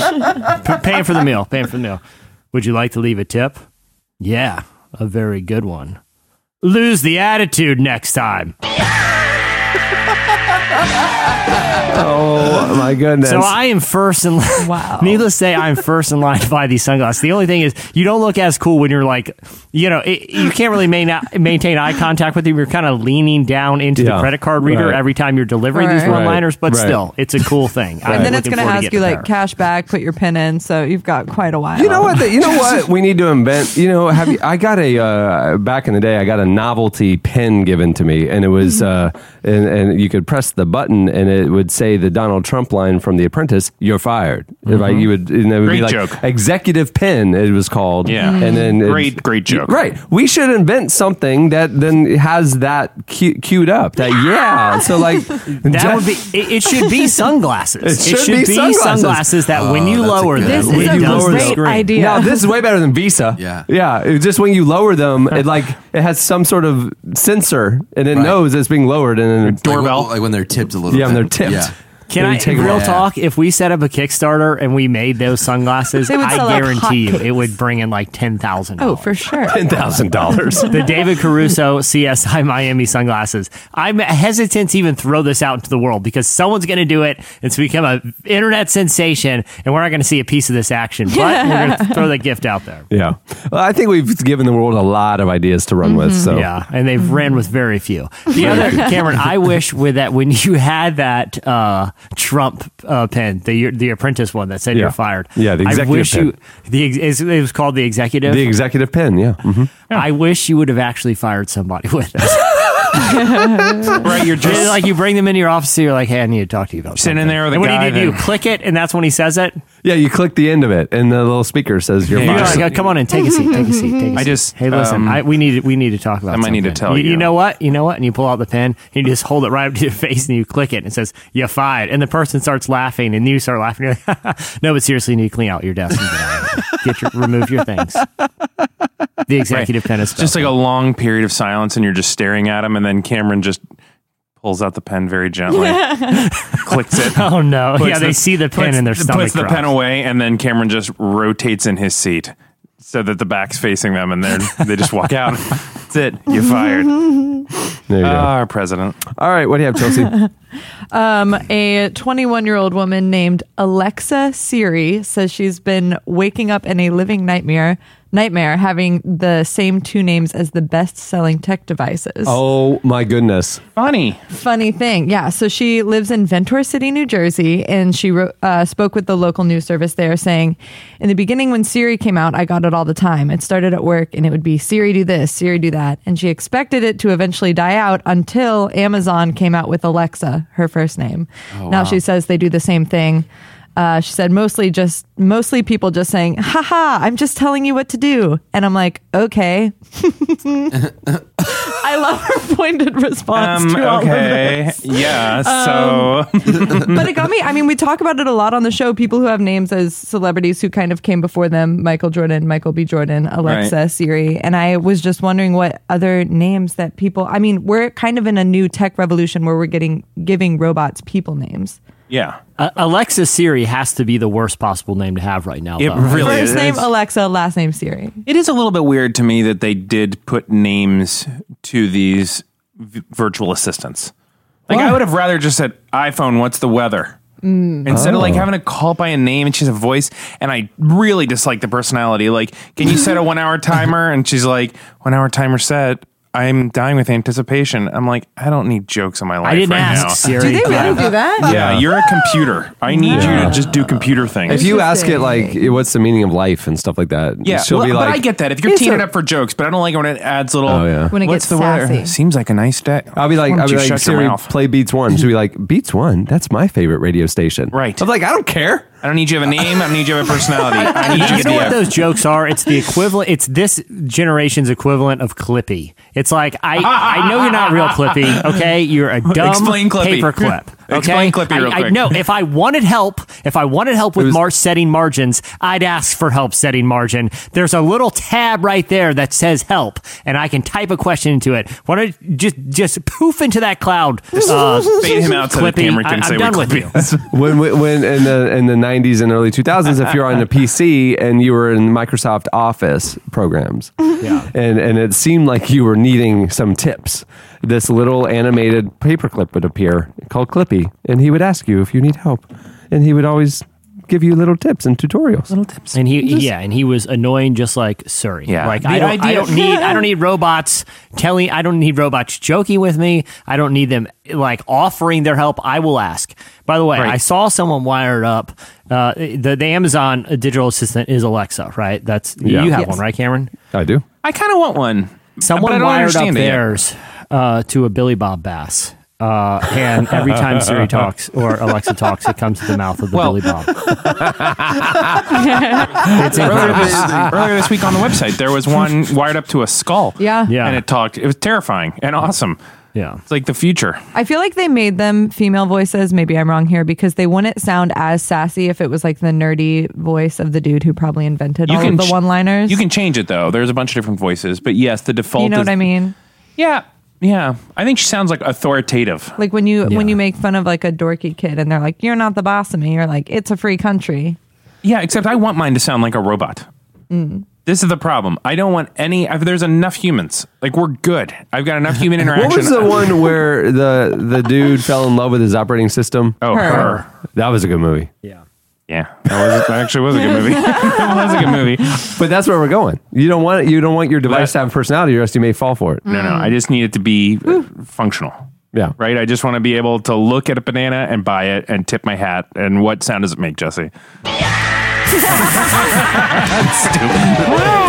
P- paying for the meal. Paying for the meal. Would you like to leave a tip? Yeah, a very good one. Lose the attitude next time. oh my goodness. So I am first in line. Wow. Needless to say, I'm first in line to buy these sunglasses. The only thing is, you don't look as cool when you're like, you know, it, you can't really main, maintain eye contact with them. You're kind of leaning down into Yeah. the credit card reader Right. every time you're delivering these one liners, but Right. still, it's a cool thing. I'm And then it's going to ask you like pair. cash back, put your pin in. So you've got quite a while. You know what? You know what we need to invent. You know, have you? I got a uh, back in the day. I got a novelty pen given to me, and it was uh, and, and you could press the button, and it would say the Donald Trump line from The Apprentice: "You're fired." Right? Mm-hmm. You would. And it would be like joke. executive pen. It was called. Yeah. and mm-hmm. then Great- great joke. Right. We should invent something that then has that cu- queued up. That yeah. So like That would be. It, it should be sunglasses. It should be sunglasses. that when Oh, you that's lower them, This idea. is a does the great screen. idea. Now this is way better than Visa. Yeah. yeah. It's just when you lower them, it like it has some sort of sensor, and it Right. knows it's being lowered, and then Like, Doorbell. like when they're tipped a little yeah, bit. and they're tipped. Yeah. Can I you take 'em real talk? If we set up a Kickstarter and we made those sunglasses, They would I guarantee you it would bring in like ten thousand. Oh, for sure. ten thousand dollars. the David Caruso CSI Miami sunglasses. I'm hesitant to even throw this out into the world because someone's going to do it. It's become an internet sensation, and we're not going to see a piece of this action. But we're going to throw the gift out there. Yeah, well, I think we've given the world a lot of ideas to run with. So Yeah, and they've ran with very few. The other, Cameron, I wish with that when you had that uh, Trump uh, pen, the the Apprentice one that said Yeah. you're fired. Yeah, the I executive wish pen. you the ex- is- it was called the executive. the executive pen. Yeah, hmm I wish you would have actually fired somebody with it. right, you're Just just like you bring them into your office, and you're like, "Hey, I need to talk to you about Sitting something." there with a and what do you do? You that- click it, and that's when he says it. Yeah. You click the end of it, and the little speaker says you're Yeah, You're fired. like, "Oh, "Come on in, take a seat, take a seat, take a seat." I just, hey, listen, um, I, we need we need to talk about. I might need to something. tell You you. know what? You know what? And you pull out the pen, and you just hold it right up to your face, and you click it, and it says "You're fired." And the person starts laughing, and you start laughing. You're like, "No, but seriously, you need to clean out your desk and get out of here. Get your remove your things." The executive pen is just like a long period of silence, and you're just staring at him, and then Cameron just pulls out the pen very gently, clicks it. Oh no! puts yeah, they see the pen puts- in their stomach. Puts the drops. pen away, and then Cameron just rotates in his seat so that the back's facing them, and then they just walk out. That's it. You fired. There you go. Our president. All right, what do you have, Chelsea? Um, a 21 year old woman named Alexa Siri says she's been waking up in a living nightmare, nightmare having the same two names as the best selling tech devices. oh my goodness. Funny. Funny thing. Yeah. So she lives in Ventnor City, New Jersey, and she wrote, uh, spoke with the local news service there saying, In the beginning, when Siri came out, I got it all the time. It started at work and it would be Siri do this, Siri do that. And she expected it to eventually die out until Amazon came out with Alexa, her first name. now she says they do the same thing. Uh, she said mostly just mostly people just saying, haha, I'm just telling you what to do. And I'm like, okay. I love her pointed response Um, to all of okay. this. Yeah. So but it got me. I mean, we talk about it a lot on the show. People who have names as celebrities who kind of came before them: Michael Jordan, Michael B. Jordan, Alexa, Right. Siri. And I was just wondering what other names that people. I mean, we're kind of in a new tech revolution where we're getting giving robots people names. Yeah, Uh, Alexa Siri has to be the worst possible name to have right now. it though. really First is. name Alexa, last name Siri. It is a little bit weird to me that they did put names to these v- virtual assistants. Like I would have rather just said iPhone. What's the weather? Instead of like having to call by a name and she has a voice, and I really dislike the personality. Like, can you set a one hour timer? And she's like, one hour timer set. I'm dying with anticipation. I'm like, I don't need jokes in my life I didn't right ask now. Siri. Do they really do that? Yeah, you're a computer. I need you to just do computer things. If you ask it like, what's the meaning of life and stuff like that, Yeah, she'll well, be like, but I get that. If you're It's teeing it up for jokes, but I don't like it when it adds little. Oh, yeah. When it what's gets the sassy. weather? Seems like a nice day. I'll be like, Why I'll be you like, shut your Siri, mouth? play Beats One. She'll be like, Beats One. That's my favorite radio station. Right. I'm like, I don't care. I don't need you to have a name. I don't need you to have a personality. I need you You to know what those jokes are? It's the equivalent. It's this generation's equivalent of Clippy. It's like I I know you're not real Clippy. Okay, you're a dumb Explain Clippy. paper clip. Okay, Explain Clippy real I, I quick. know if I wanted help, if I wanted help with was- mar- setting margins, I'd ask for help setting margin. There's a little tab right there that says help, and I can type a question into it. Why don't you just just poof into that cloud? Uh, Fade him out so that Clippy. Cameron can I, say I'm done with you. when, when when in the in the 90s and early 2000s if you're on a PC and you were in Microsoft Office programs Yeah. and and it seemed like you were needing some tips this little animated paperclip would appear called Clippy, and he would ask you if you need help, and he would always give you little tips and tutorials. Little tips. And he, yeah, and he was annoying, just like Siri. Yeah. like The I don't, I don't need, I don't need robots telling, I don't need robots joking with me. I don't need them like offering their help. I will ask. By the way, Right. I saw someone wired up. Uh, the the Amazon digital assistant is Alexa, right? That's Yeah. you have Yes. one, right, Cameron? I do. I kind of want one. Someone wired up understand it yet. Theirs uh, to a Billy Bob Bass. Uh, and every time Siri talks or Alexa talks, it comes to the mouth of the Well- Billy Bob. it's Earlier this, earlier this week on the website, there was one wired up to a skull. Yeah. Yeah. And it talked. It was terrifying and awesome. Yeah. It's like the future. I feel like they made them female voices. Maybe I'm wrong here because they wouldn't sound as sassy if it was like the nerdy voice of the dude who probably invented all of the ch- one-liners. You can change it though. There's a bunch of different voices, but yes, the default. You know is, what I mean? Yeah, yeah. I think she sounds like authoritative. Like when you when Yeah. you make fun of like a dorky kid and they're like, "You're not the boss of me." You're like, "It's a free country." Yeah, except I want mine to sound like a robot. Mm. This is the problem. I don't want any. I've, there's enough humans. Like we're good. I've got enough human interaction. What was the one where the the dude fell in love with his operating system? Oh, Her. her. That was a good movie. Yeah. Yeah, that, was, that actually was a good movie. that was a good movie. But that's where we're going. You don't want you don't want your device to have personality, or else you may fall for it. No, no. I just need it to be uh, functional. Yeah. Right. I just want to be able to look at a banana and buy it and tip my hat. And what sound does it make, Jesse?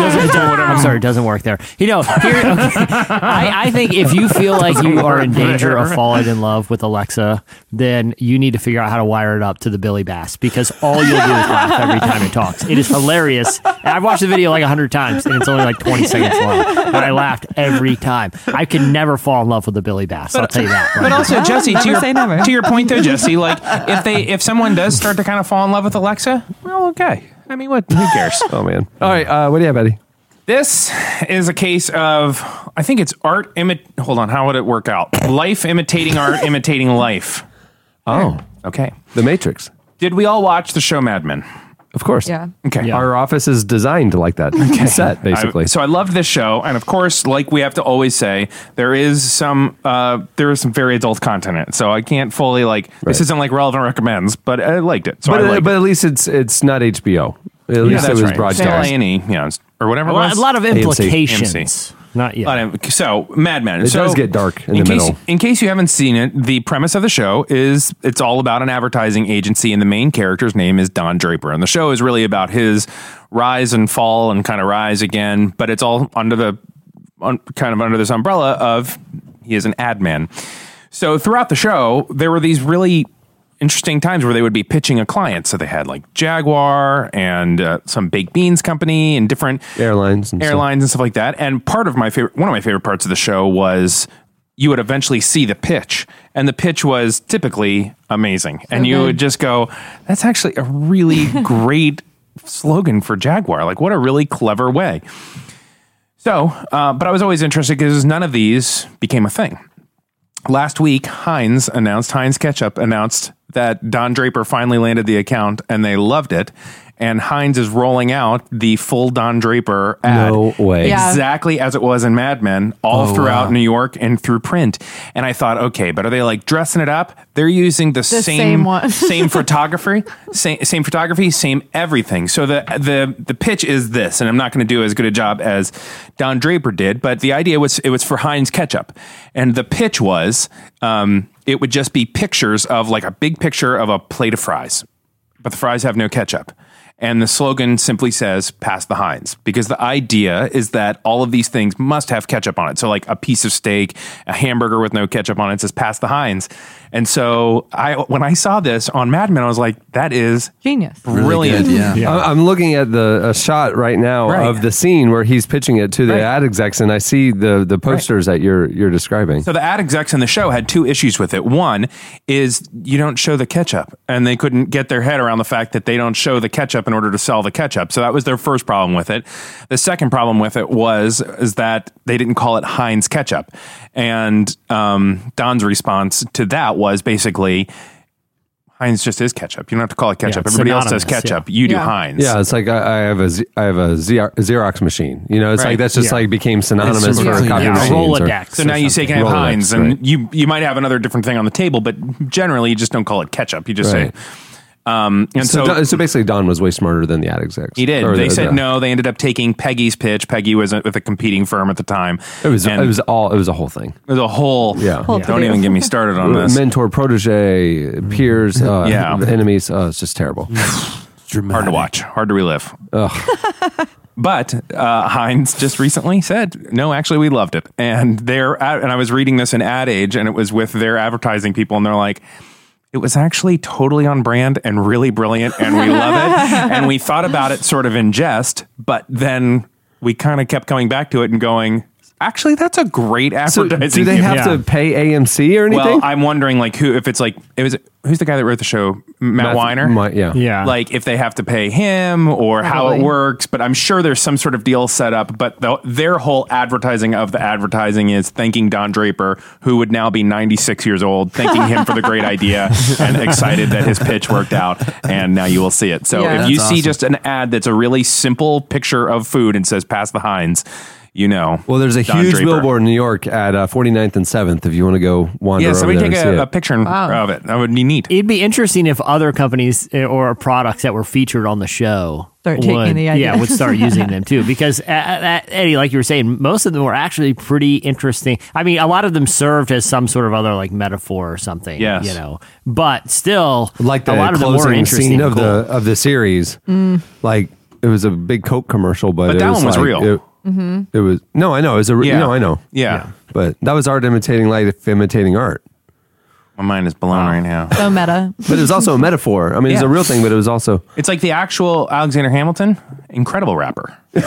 Doesn't, doesn't- I'm sorry, it doesn't work there. You know, here, okay, I, I think if you feel like you are in danger of falling in love with Alexa, then you need to figure out how to wire it up to the Billy Bass because all you'll do is laugh every time it talks. It is hilarious. And I've watched the video like 100 times and it's only like 20 seconds long. But I laughed every time. I can never fall in love with the Billy Bass. I'll tell you that. right But now. also, Jesse, to never your, never. to your point though, Jesse, like if they if someone does start to kind of fall in love with Alexa, well, okay. I mean, what? Who cares? Oh man. All right. Uh, what do you have, Eddie? This is a case of I think it's art imit. Hold on, how would it work out? Life imitating art, imitating life. Oh, Okay. The Matrix. Did we all watch the show Mad Men? Of course. Yeah. Okay. Yeah. Our office is designed like that. Set basically. I- so I loved this show, and of course, like we have to always say, there is some uh, there is some very adult content in it. So I can't fully like Right. this isn't like relevant recommends, but I liked it. So but I uh, but at least it's it's not HBO. At Yeah, least it that's was right. broadcast. A&E, yeah, or whatever. a it lot, was. a lot of AMC. Implications. Not yet. Uh, So, Mad Men. It so, does get dark in the case, middle. In case you haven't seen it, the premise of the show is it's all about an advertising agency, and the main character's name is Don Draper. And the show is really about his rise and fall and kind of rise again, but it's all under the un, kind of under this umbrella of he is an ad man. So throughout the show, there were these really interesting times where they would be pitching a client. So they had like Jaguar and uh, some baked beans company and different Airlines and stuff. airlines and stuff like that. And part of my favorite, one of my favorite parts of the show was you would eventually see the pitch, and the pitch was typically amazing, and you good. would just go, "That's actually a really great slogan for Jaguar. Like, what a really clever way." So, uh, but I was always interested because none of these became a thing. Last week, Heinz announced, Heinz Ketchup announced that Don Draper finally landed the account and they loved it. And Heinz is rolling out the full Don Draper ad. No way. Yeah. Exactly as it was in Mad Men, all Oh, throughout wow. New York and through print. And I thought, okay, but are they like dressing it up? They're using the, same same one. same photography, same, same photography, same everything. So the the the pitch is this, and I'm not going to do as good a job as Don Draper did, but the idea was it was for Heinz ketchup, and the pitch was um, it would just be pictures of like a big picture of a plate of fries, but the fries have no ketchup. And the slogan simply says, pass the Heinz, because the idea is that all of these things must have ketchup on it. So, like a piece of steak, a hamburger with no ketchup on it says, pass the Heinz. And so, I when I saw this on Mad Men, I was like, that is Genius. brilliant. yeah. I- I'm looking at the a shot right now Right. of the scene where he's pitching it to the Right. ad execs, and I see the the posters that you're you're describing. So the ad execs in the show had two issues with it. One is you don't show the ketchup, and they couldn't get their head around the fact that they don't show the ketchup in order to sell the ketchup. So that was their first problem with it. The second problem with it was is that they didn't call it Heinz ketchup, and um, Don's response to that was basically. Heinz just is ketchup. You don't have to call it ketchup. it's Everybody else says synonymous, ketchup. yeah. You do Yeah. Heinz. Yeah, it's like I, I have a Z- I have a Xer- Xerox machine. You know, it's Right. like that's just Yeah. like became synonymous It's for really- copy Yeah, machines. a or- Rolodex. So now you say, something. "Can I have Rolodex, Heinz?" And right. you you might have another different thing on the table, but generally you just don't call it ketchup. You just Right. say. Um, and So, so, so basically, Don was way smarter than the ad execs. he did. Or They the- said the- no. They ended up taking Peggy's pitch. Peggy was a, with a competing firm at the time. It was it was all it was a whole thing. it was a whole. Yeah. Whole Don't even get me started on this. Mentor, protege, peers, uh, Yeah. enemies. Oh, it's just terrible. Dramatic. Hard to watch. Hard to relive. but uh, Heinz just recently said, no, actually, we loved it. And they're ad- and I was reading this in Ad Age, and it was with their advertising people, and they're like. It was actually totally on brand and really brilliant, and we love it. and we thought about it sort of in jest, but then we kind of kept coming back to it and going, actually, that's a great So, advertising. do they have Yeah. to pay AMC or anything? Well, I'm wondering, like, who if it's like it was who's the guy that wrote the show, Matt, Matt- Weiner? My- yeah. Yeah. Like if they have to pay him or how it Probably. works, but I'm sure there's some sort of deal set up. But the, their whole advertising of the advertising is thanking Don Draper, who would now be 96 years old, thanking him for the great idea and excited that his pitch worked out. And now you will see it. So Yeah. if you That's see awesome. just an ad that's a really simple picture of food and says "Pass the Heinz," you know. Well, there's a Don huge Draper. billboard in New York at uh, 49th and 7th if you want to go wander Yeah, over somebody there take and see a, a it. picture Wow. of it. That would be neat. It'd be interesting if other companies uh, or products that were featured on the show Start taking would- the idea. Yeah, would start using them too. Because uh, uh, Eddie, like you were saying, most of them were actually pretty interesting. I mean, a lot of them served as some sort of other like metaphor or something. Yes. you know, but still, like the a lot of them were closing interesting scene and of cool. the of the series. Like it was a big Coke commercial, but, But it that was one was like- real. It, Mm-hmm. it was no, I know it was a re- Yeah. no, I know, Yeah. but that was art imitating life, imitating art. My mind is blown right now. So meta. But it was also a metaphor. I mean, it's a real thing, but it was also It's like the actual Alexander Hamilton, incredible rapper. a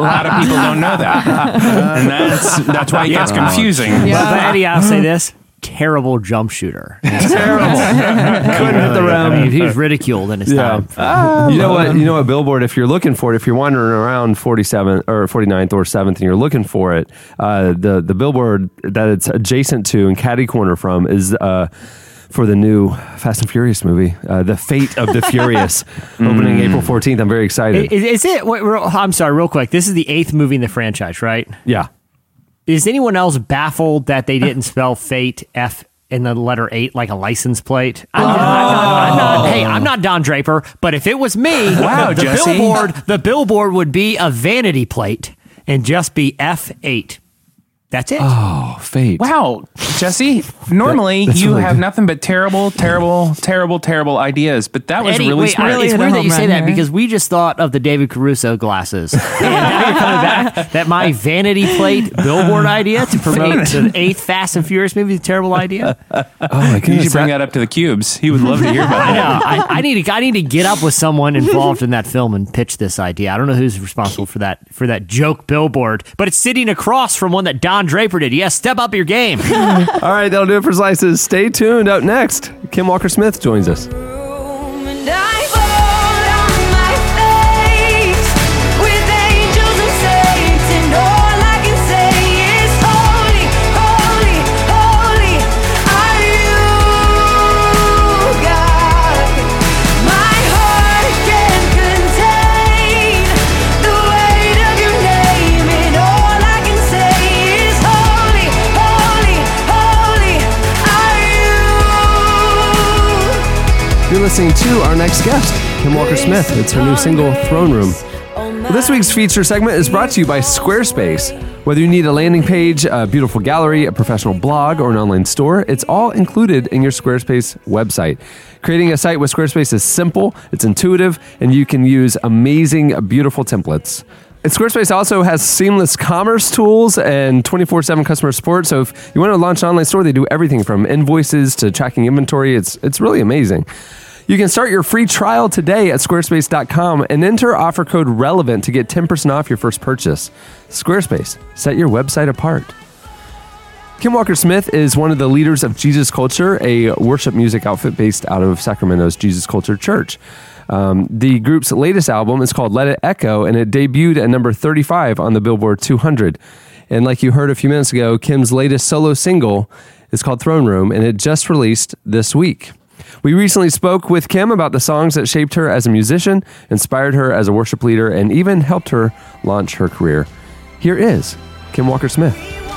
lot of people don't know that, and that's that's why it gets confusing. But, but Eddie, I'll say this: terrible jump shooter. terrible. Couldn't hit the I rim. mean, he was ridiculed in his Yeah. time. you know what? You know what? billboard. If you're looking for it, if you're wandering around 47th or 49th or 7th, and you're looking for it, uh, the the billboard that it's adjacent to and caddy corner from is. Uh, for the new Fast and Furious movie, uh, The Fate of the Furious, opening April 14th. I'm very excited. Is, is it? Wait, real, I'm sorry, real quick. This is the eighth movie in the franchise, right? yeah. Is anyone else baffled that they didn't spell fate F in the letter eight like a license plate? I'm, I'm not, I'm not- hey, I'm not Don Draper, but if it was me, Wow, the Jesse. billboard, the billboard would be a vanity plate and just be F eight. That's it. Oh, Fate. Wow, Jesse. Normally That- that's you really have good. nothing but terrible, terrible, terrible, terrible ideas, but that was Eddie, really wait, smart. I- it's hit a weird that home you say run that here. because we just thought of the David Caruso glasses. and now you're coming back that my vanity plate billboard idea to promote the eighth Fast and Furious movie is a terrible idea. Oh my you goodness. should bring that- that up to the cubes. He would love to hear about I know. that. I, I need to. I need to get up with someone involved in that film and pitch this idea. I don't know who's responsible for that for that joke billboard, but it's sitting across from one that Don Draper did. Yes, step up your game. All right, that'll do it for Slices. Stay tuned. Up next, Kim Walker Smith joins us. Listening to our next guest, Kim Walker Smith. It's her new single, Throne Room. Well, this week's feature segment is brought to you by Squarespace. Whether you need a landing page, a beautiful gallery, a professional blog, or an online store, it's all included in your Squarespace website. Creating a site with Squarespace is simple, it's intuitive, and you can use amazing, beautiful templates. And Squarespace also has seamless commerce tools and 24 7 customer support. So if you want to launch an online store, they do everything from invoices to tracking inventory. It's, it's really amazing. You can start your free trial today at squarespace.com and enter offer code RELEVANT to get 10% off your first purchase. Squarespace, set your website apart. Kim Walker Smith is one of the leaders of Jesus Culture, a worship music outfit based out of Sacramento's Jesus Culture Church. Um, the group's latest album is called Let It Echo, and it debuted at number 35 on the Billboard 200. And like you heard a few minutes ago, Kim's latest solo single is called Throne Room, and it just released this week. We recently spoke with Kim about the songs that shaped her as a musician, inspired her as a worship leader, and even helped her launch her career. Here is Kim Walker Smith.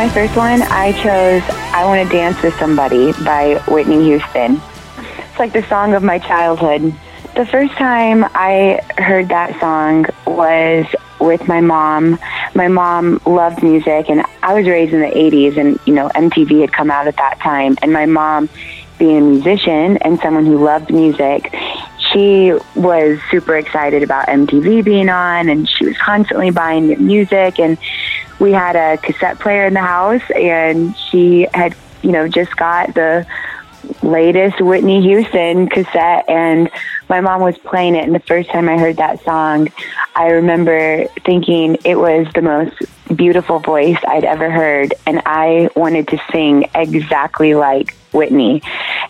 My first one, I chose "I Want to Dance with Somebody" by Whitney Houston. It's like the song of my childhood. The first time I heard that song was with my mom. My mom loved music, and I was raised in the '80s, and you know MTV had come out at that time. And my mom, being a musician and someone who loved music, she was super excited about MTV being on, and she was constantly buying new music. And we had a cassette player in the house, and she had, you know, just got the latest Whitney Houston cassette, and my mom was playing it. And the first time I heard that song, I remember thinking it was the most beautiful voice I'd ever heard, and I wanted to sing exactly like Whitney.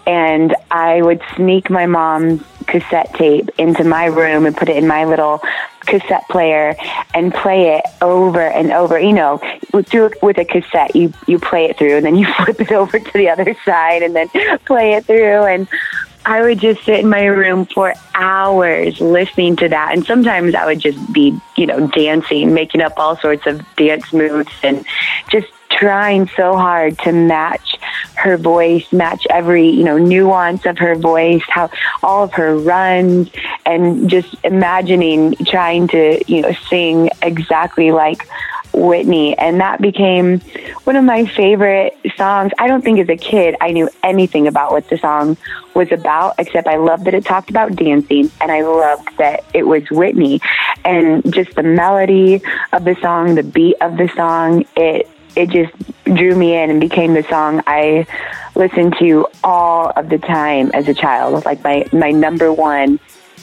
And I would sneak my mom's cassette tape into my room and put it in my little cassette player and play it over and over. You know, with, through, with a cassette, you, you play it through and then you flip it over to the other side and then play it through. And I would just sit in my room for hours listening to that. And sometimes I would just be, you know, dancing, making up all sorts of dance moves and just trying so hard to match her voice, match every, you know, nuance of her voice, how all of her runs and just imagining trying to, you know, sing exactly like Whitney. And that became one of my favorite songs. I don't think as a kid I knew anything about what the song was about, except I loved that it talked about dancing and I loved that it was Whitney. And just the melody of the song, the beat of the song, it it just drew me in and became the song I listened to all of the time as a child. Like my, my number one,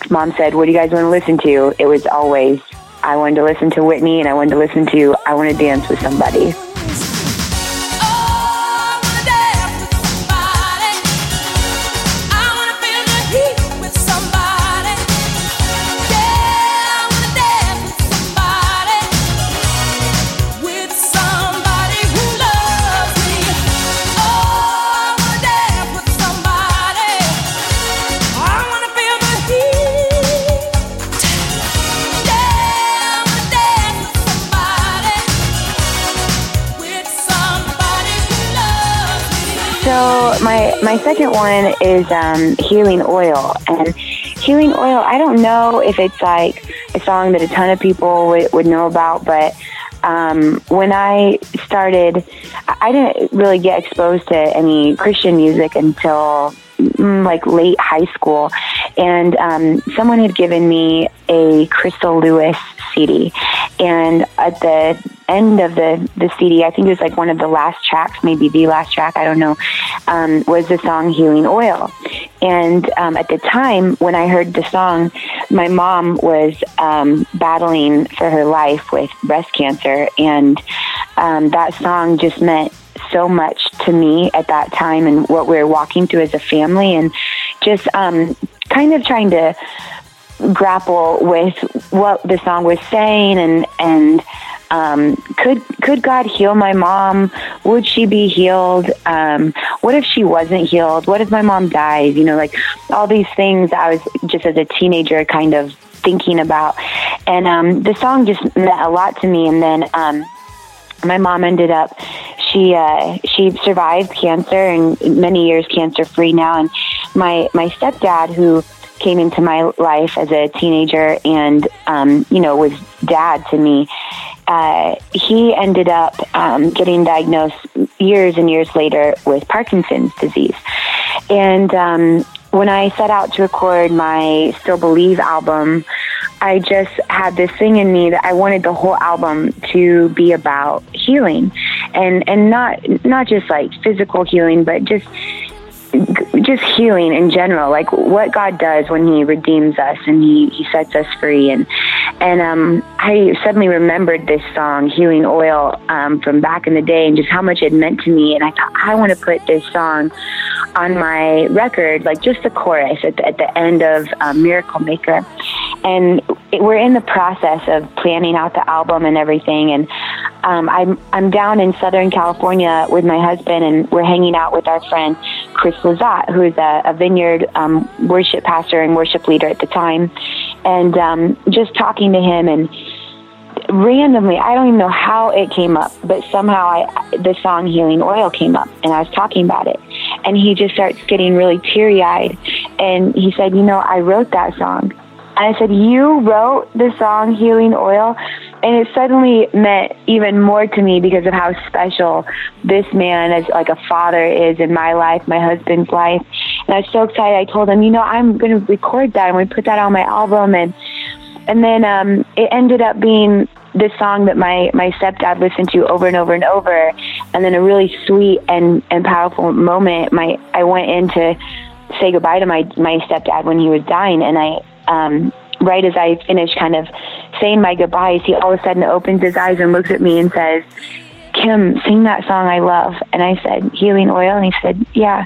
mom said, What do you guys want to listen to? It was always, I wanted to listen to Whitney and I wanted to listen to I Want to Dance with Somebody. My second one is um, healing oil, and healing oil. I don't know if it's like a song that a ton of people would, would know about, but um, when I started, I I didn't really get exposed to any Christian music until mm, like late high school, and um, someone had given me a Crystal Lewis CD, and at the end of the the CD, I think it was like one of the last tracks, maybe the last track, I don't know, um, was the song "Healing Oil." And um, at the time when I heard the song, my mom was um, battling for her life with breast cancer, and um, that song just meant so much to me at that time and what we were walking through as a family, and just um, kind of trying to grapple with what the song was saying and and um, could could God heal my mom? Would she be healed? Um, what if she wasn't healed? What if my mom dies? You know, like all these things I was just as a teenager kind of thinking about, and um, the song just meant a lot to me. And then um, my mom ended up she uh, she survived cancer and many years cancer free now. And my my stepdad who came into my life as a teenager and um, you know was dad to me uh, he ended up um, getting diagnosed years and years later with Parkinson's disease. And um, when I set out to record my Still Believe album, I just had this thing in me that I wanted the whole album to be about healing, and and not not just like physical healing, but just just healing in general, like what God does when He redeems us and He, he sets us free. And and um, I suddenly remembered this song, "Healing Oil," um, from back in the day, and just how much it meant to me. And I thought I want to put this song on my record, like just the chorus at the, at the end of um, "Miracle Maker." And it, we're in the process of planning out the album and everything. And um, I'm I'm down in Southern California with my husband, and we're hanging out with our friend Chris Lizotte, who is a, a vineyard um, worship pastor and worship leader at the time, and um, just talking to him and randomly, I don't even know how it came up, but somehow I the song "Healing Oil" came up, and I was talking about it, and he just starts getting really teary eyed, and he said, "You know, I wrote that song." And I said, You wrote the song Healing Oil? And it suddenly meant even more to me because of how special this man, as like a father, is in my life, my husband's life. And I was so excited. I told him, You know, I'm going to record that. Going to put that on my album. And and then um, it ended up being this song that my my stepdad listened to over and over and over. And then a really sweet and and powerful moment. My I went in to say goodbye to my my stepdad when he was dying, and I um, right as I finish kind of saying my goodbyes, he all of a sudden opens his eyes and looks at me and says, Kim, sing that song I love. And I said, Healing Oil? And he said, Yeah.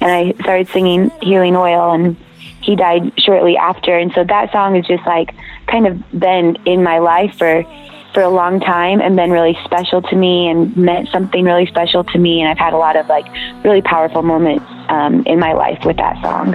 And I started singing Healing Oil, and he died shortly after. And so that song has just like kind of been in my life for for a long time and been really special to me and meant something really special to me and I've had a lot of like really powerful moments um, in my life with that song.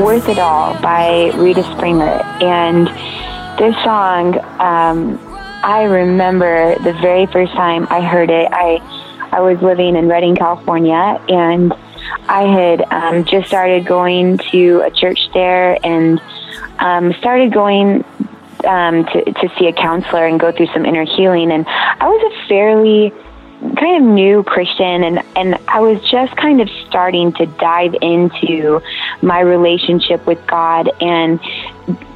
"Worth It All" by Rita Springer, and this song, um, I remember the very first time I heard it. I I was living in Redding, California, and I had um, just started going to a church there, and um, started going um, to to see a counselor and go through some inner healing. And I was a fairly kind of new Christian and and I was just kind of starting to dive into my relationship with God and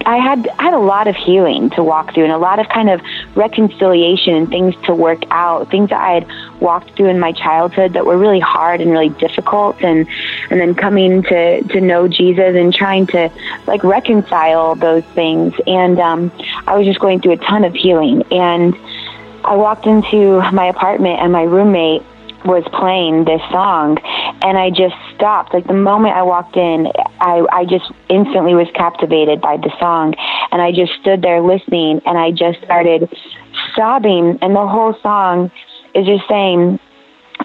I had I had a lot of healing to walk through and a lot of kind of reconciliation and things to work out, things that I had walked through in my childhood that were really hard and really difficult and and then coming to to know Jesus and trying to like reconcile those things and um I was just going through a ton of healing and I walked into my apartment and my roommate was playing this song and I just stopped. Like the moment I walked in, I, I just instantly was captivated by the song and I just stood there listening and I just started sobbing and the whole song is just saying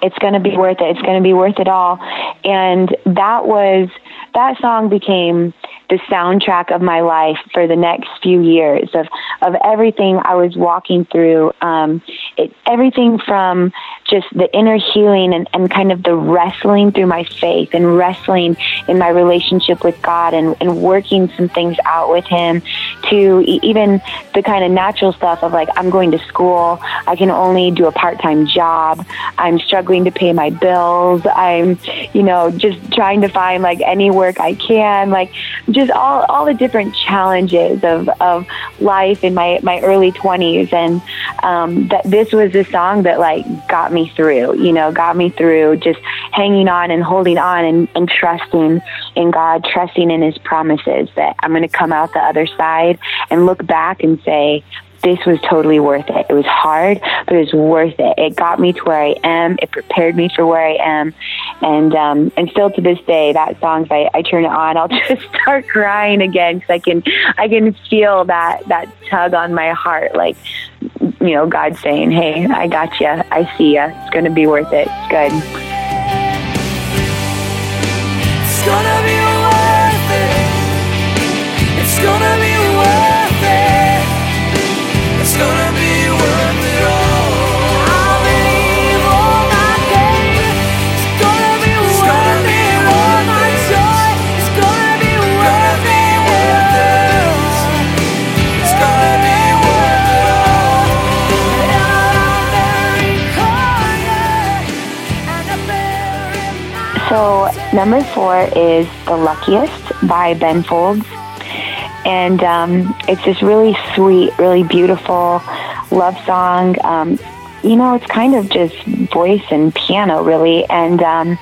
it's going to be worth it. It's going to be worth it all. And that was that song became the soundtrack of my life for the next few years of of everything I was walking through. Um, it, everything from just the inner healing and, and kind of the wrestling through my faith and wrestling in my relationship with God and, and working some things out with Him to even the kind of natural stuff of like, I'm going to school, I can only do a part time job, I'm struggling to pay my bills, I'm, you know, just trying to find like any work I can, like just all, all the different challenges of, of life in my, my early 20s. And um, that this was the song that like got me through, you know, got me through just hanging on and holding on and, and trusting in God, trusting in His promises that I'm going to come out the other side and look back and say, this was totally worth it. It was hard, but it was worth it. It got me to where I am. It prepared me for where I am, and um, and still to this day, that song, if I, I turn it on, I'll just start crying again because I can I can feel that that tug on my heart, like you know, God saying, "Hey, I got you. I see you. It's going to be worth it. It's good." It's gonna be worth it. It's gonna be worth it. So number four is The Luckiest by Ben Folds. And um, it's this really sweet, really beautiful love song. Um, you know, it's kind of just voice and piano, really. And um,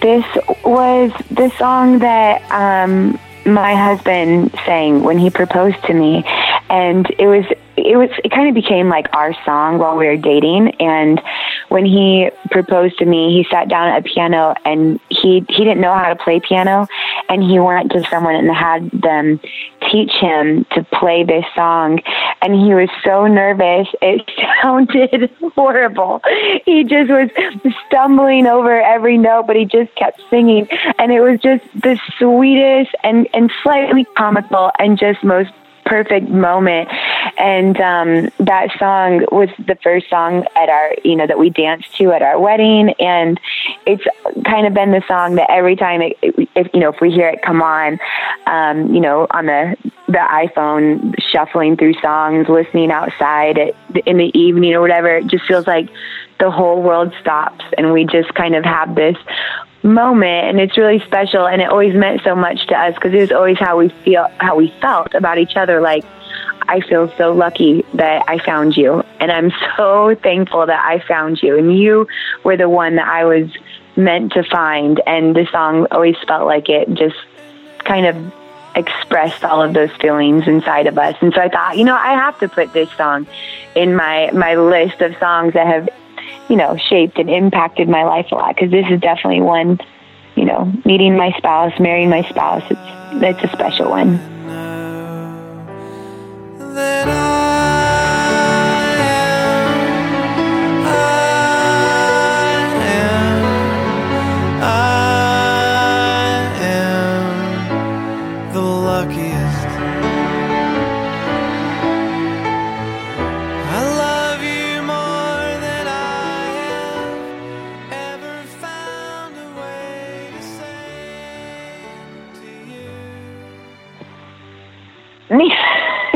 this was the song that um, my husband sang when he proposed to me, and it was it was it kind of became like our song while we were dating. And when he proposed to me, he sat down at a piano and he he didn't know how to play piano, and he went to someone and had them teach him to play this song. And he was so nervous. It sounded horrible. He just was stumbling over every note but he just kept singing. And it was just the sweetest and and slightly comical and just most perfect moment. And um that song was the first song at our you know that we danced to at our wedding. And it's kind of been the song that every time it, if you know if we hear it come on um you know on the the iphone shuffling through songs listening outside in the evening or whatever it just feels like the whole world stops. And we just kind of have this moment and it's really special and it always meant so much to us because it was always how we feel how we felt about each other like I feel so lucky that I found you and I'm so thankful that I found you and you were the one that I was meant to find and the song always felt like it just kind of expressed all of those feelings inside of us and so I thought you know I have to put this song in my my list of songs that have you know, shaped and impacted my life a lot because this is definitely one, you know, meeting my spouse, marrying my spouse. It's it's a special one.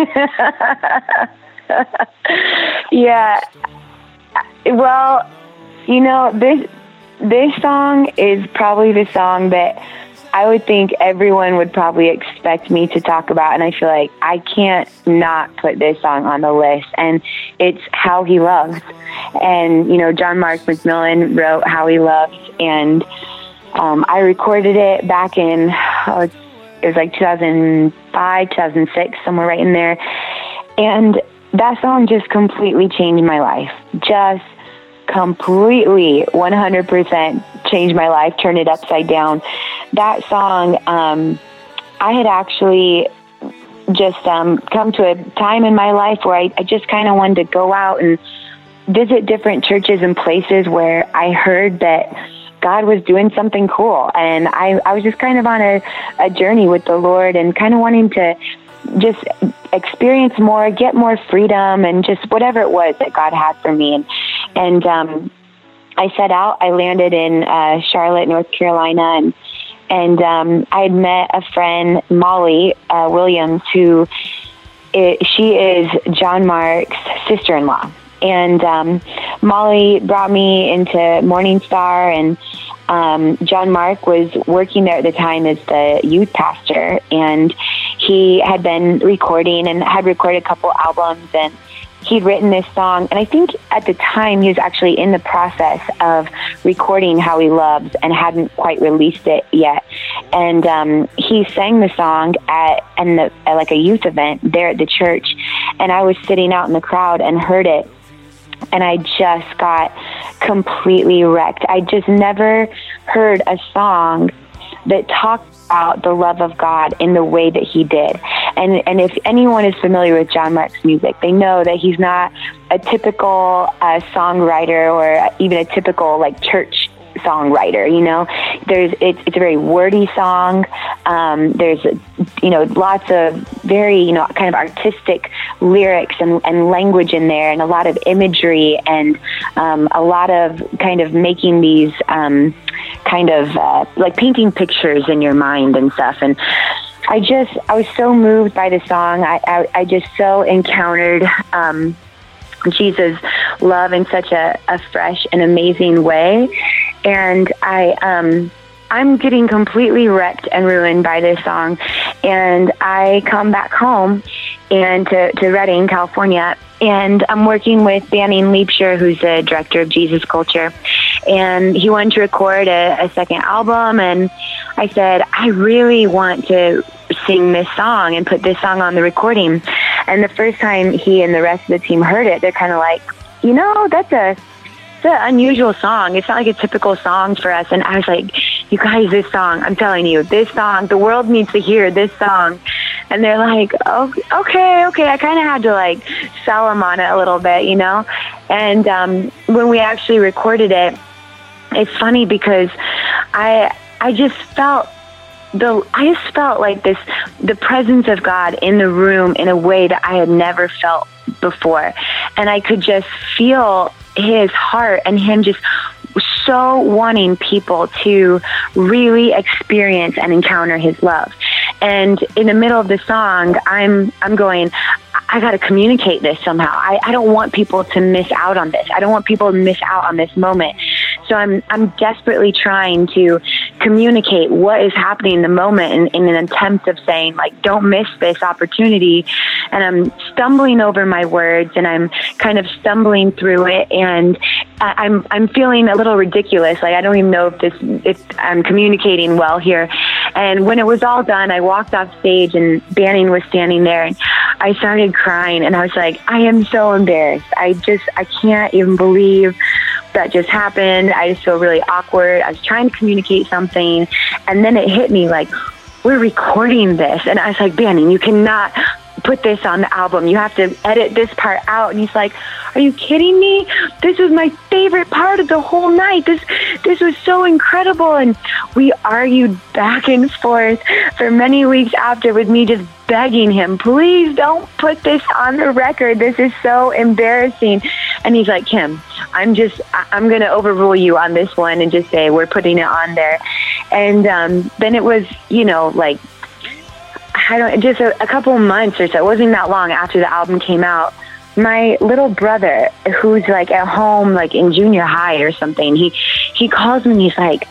yeah. Well, you know, this this song is probably the song that I would think everyone would probably expect me to talk about and I feel like I can't not put this song on the list and it's How He Loves. And you know, John Mark McMillan wrote How He Loves and um, I recorded it back in oh, it was like 2005, 2006, somewhere right in there. And that song just completely changed my life. Just completely 100% changed my life, turned it upside down. That song, um, I had actually just um, come to a time in my life where I, I just kind of wanted to go out and visit different churches and places where I heard that God was doing something cool. And I, I was just kind of on a, a journey with the Lord and kind of wanting to just experience more, get more freedom, and just whatever it was that God had for me. And, and um, I set out. I landed in uh, Charlotte, North Carolina, and and um, I had met a friend, Molly uh, Williams, who she is John Mark's sister-in-law. And um, Molly brought me into Morning Star, and um, John Mark was working there at the time as the youth pastor, and he had been recording and had recorded a couple albums, and he'd written this song. And I think at the time he was actually in the process of recording How He Loves and hadn't quite released it yet. And um, he sang the song at, and the, at like a youth event there at the church, and I was sitting out in the crowd and heard it and I just got completely wrecked. I just never heard a song that talked about the love of God in the way that he did. And and if anyone is familiar with John Mark's music, they know that he's not a typical uh, songwriter or even a typical like church songwriter you know? There's it's, it's a very wordy song. Um, there's you know lots of very you know kind of artistic lyrics and, and language in there and a lot of imagery and um, a lot of kind of making these um, kind of uh, like painting pictures in your mind and stuff. And I just I was so moved by the song. I I, I just so encountered um, Jesus' love in such a, a fresh and amazing way. And I, um, I'm getting completely wrecked and ruined by this song. And I come back home and to, to Redding, California, and I'm working with Banning Liebscher, who's the director of Jesus Culture. And he wanted to record a, a second album. And I said, I really want to sing this song and put this song on the recording. And the first time he and the rest of the team heard it, they're kind of like, you know, that's a an unusual song. It's not like a typical song for us. And I was like, you guys, this song, I'm telling you, this song, the world needs to hear this song. And they're like, oh, okay, okay. I kind of had to like sell them on it a little bit, you know? And um, when we actually recorded it, it's funny because I, I just felt the I just felt like this the presence of God in the room in a way that I had never felt before. And I could just feel his heart and him just so wanting people to really experience and encounter his love. And in the middle of the song, I'm I'm going, I got to communicate this somehow. I, I don't want people to miss out on this. I don't want people to miss out on this moment. So I'm I'm desperately trying to communicate what is happening in the moment in, in an attempt of saying like, don't miss this opportunity. And I'm stumbling over my words and I'm kind of stumbling through it and I'm I'm feeling a little ridiculous. Like I don't even know if this if I'm communicating well here. And when it was all done, I walked off stage and Banning was standing there and I started crying and I was like, I am so embarrassed. I just I can't even believe that just happened. I just feel really awkward. I was trying to communicate something and then it hit me like we're recording this and I was like, Banning, you cannot put this on the album. You have to edit this part out. And he's like, Are you kidding me? This was my favorite part of the whole night. This this was so incredible. And we argued back and forth for many weeks after with me just begging him, please don't put this on the record. This is so embarrassing. And he's like, Kim, I'm just, I'm going to overrule you on this one and just say we're putting it on there. And um, then it was, you know, like I don't just a, a couple months or so. It wasn't that long after the album came out. My little brother, who's like at home, like in junior high or something, he he calls me and he's like,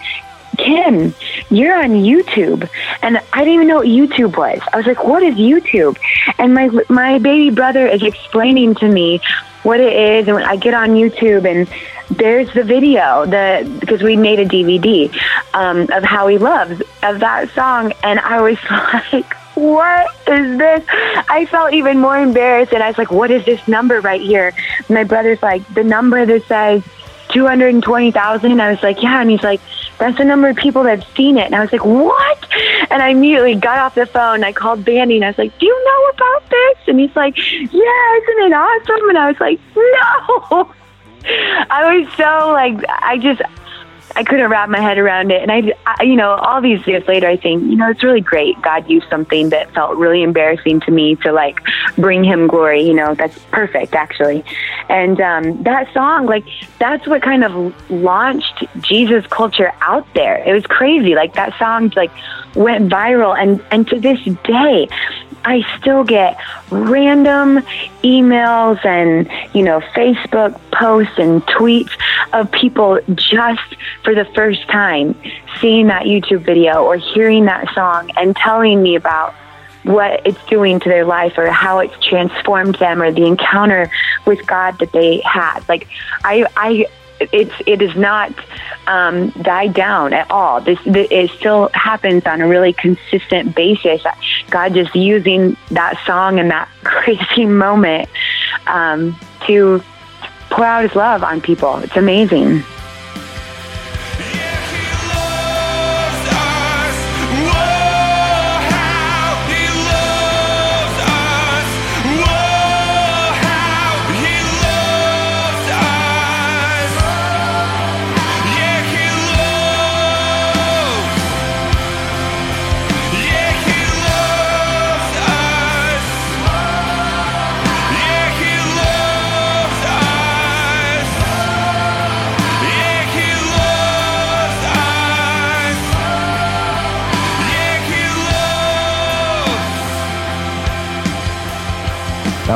"Kim, you're on YouTube," and I didn't even know what YouTube was. I was like, "What is YouTube?" And my my baby brother is explaining to me what it is, and I get on YouTube and there's the video the because we made a DVD um, of how he loves of that song, and I was like, "What is this?" I felt even more embarrassed, and I was like, "What is this number right here?" My brother's like, "The number that says." 220,000. I was like, yeah. And he's like, that's the number of people that have seen it. And I was like, what? And I immediately got off the phone. I called Banning and I was like, do you know about this? And he's like, yeah, isn't it awesome? And I was like, no. I was so like, I just, I couldn't wrap my head around it. And I, I, you know, all these years later, I think, you know, it's really great. God used something that felt really embarrassing to me to like bring him glory. You know, that's perfect, actually. And um, that song, like, that's what kind of launched Jesus culture out there. It was crazy. Like, that song, like, went viral. And, and to this day, I still get random emails and, you know, Facebook posts and tweets of people just for the first time seeing that YouTube video or hearing that song and telling me about what it's doing to their life or how it's transformed them or the encounter with God that they had. Like I I it's it is not um, died down at all. This, this it still happens on a really consistent basis. God just using that song and that crazy moment um, to pour out His love on people. It's amazing.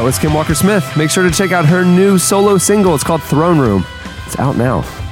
Was Kim Walker Smith. Make sure to check out her new solo single. It's called Throne Room. It's out now.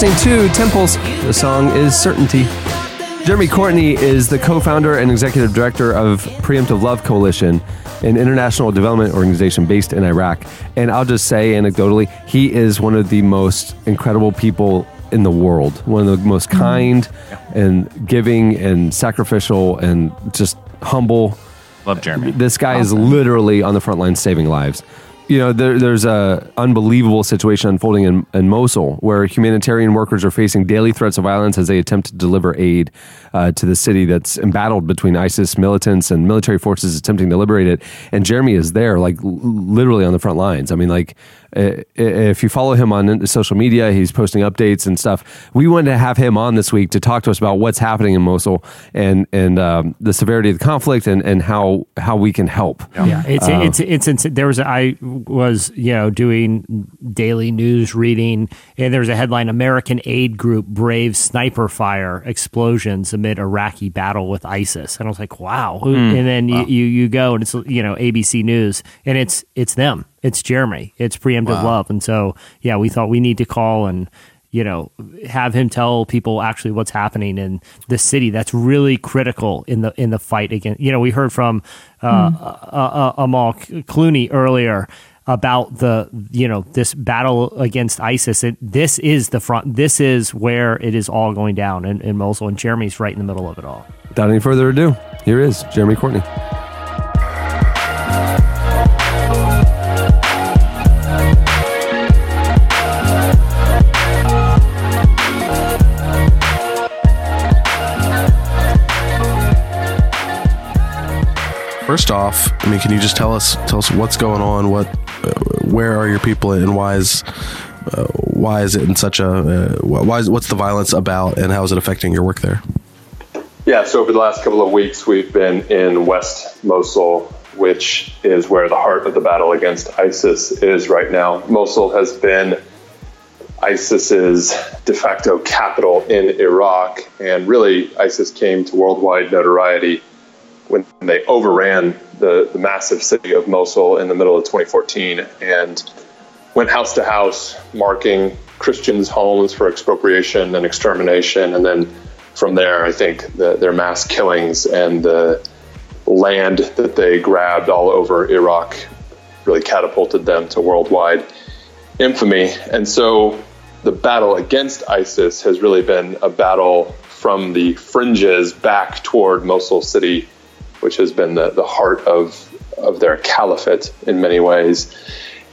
Listening to Temples. The song is Certainty. Jeremy Courtney is the co founder and executive director of Preemptive Love Coalition, an international development organization based in Iraq. And I'll just say anecdotally, he is one of the most incredible people in the world, one of the most mm-hmm. kind and giving and sacrificial and just humble. Love Jeremy. This guy is literally on the front line saving lives. You know, there, there's a unbelievable situation unfolding in, in Mosul where humanitarian workers are facing daily threats of violence as they attempt to deliver aid uh, to the city that's embattled between ISIS militants and military forces attempting to liberate it. And Jeremy is there, like l- literally on the front lines. I mean, like i- i- if you follow him on social media, he's posting updates and stuff. We wanted to have him on this week to talk to us about what's happening in Mosul and and um, the severity of the conflict and, and how how we can help. Yeah, it's Uh, it's it's, it's there was I was you know doing daily news reading and there was a headline American aid group braves sniper fire explosions amid Iraqi battle with ISIS. And I was like wow. Hmm. and then you, you you go and it's you know ABC News and it's it's them. It's Jeremy. It's preemptive love. And so yeah we thought we need to call and you know have him tell people actually what's happening in the city that's really critical in the in the fight against you know we heard from uh, uh, uh, Amal Clooney earlier about the you know this battle against ISIS it, this is the front this is where it is all going down in, in Mosul and Jeremy's right in the middle of it all Without any further ado, here is Jeremy Courtney. First off, I mean, can you just tell us tell us what's going on? What, uh, where are your people, and why is uh, why is it in such a uh, why is what's the violence about, and how is it affecting your work there? Yeah, so over the last couple of weeks, we've been in West Mosul, which is where the heart of the battle against ISIS is right now. Mosul has been ISIS's de facto capital in Iraq, and really, ISIS came to worldwide notoriety when they overran the, the massive city of Mosul in the middle of 2014 and went house to house, marking Christians' homes for expropriation and extermination. And then from there, I think the, their mass killings and the land that they grabbed all over Iraq really catapulted them to worldwide infamy. And so the battle against ISIS has really been a battle from the fringes back toward Mosul city, which has been the, the heart of, of their caliphate in many ways.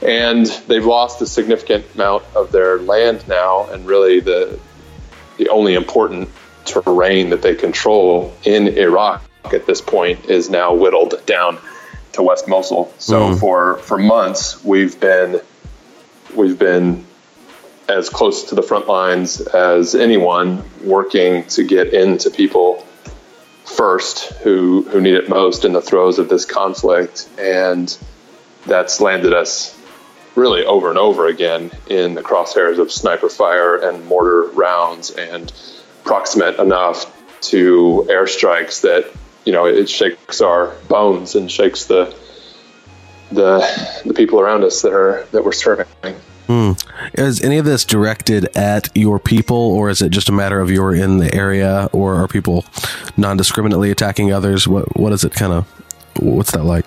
And they've lost a significant amount of their land now, and really the, the only important terrain that they control in Iraq at this point is now whittled down to West Mosul. So hmm. for, for months, we've been we've been as close to the front lines as anyone working to get into people first who who need it most in the throes of this conflict and that's landed us really over and over again in the crosshairs of sniper fire and mortar rounds and proximate enough to airstrikes that you know it shakes our bones and shakes the the the people around us that are that we're serving. Hmm. Is any of this directed at your people, or is it just a matter of you're in the area, or are people non-discriminately attacking others? What what is it kind of? What's that like?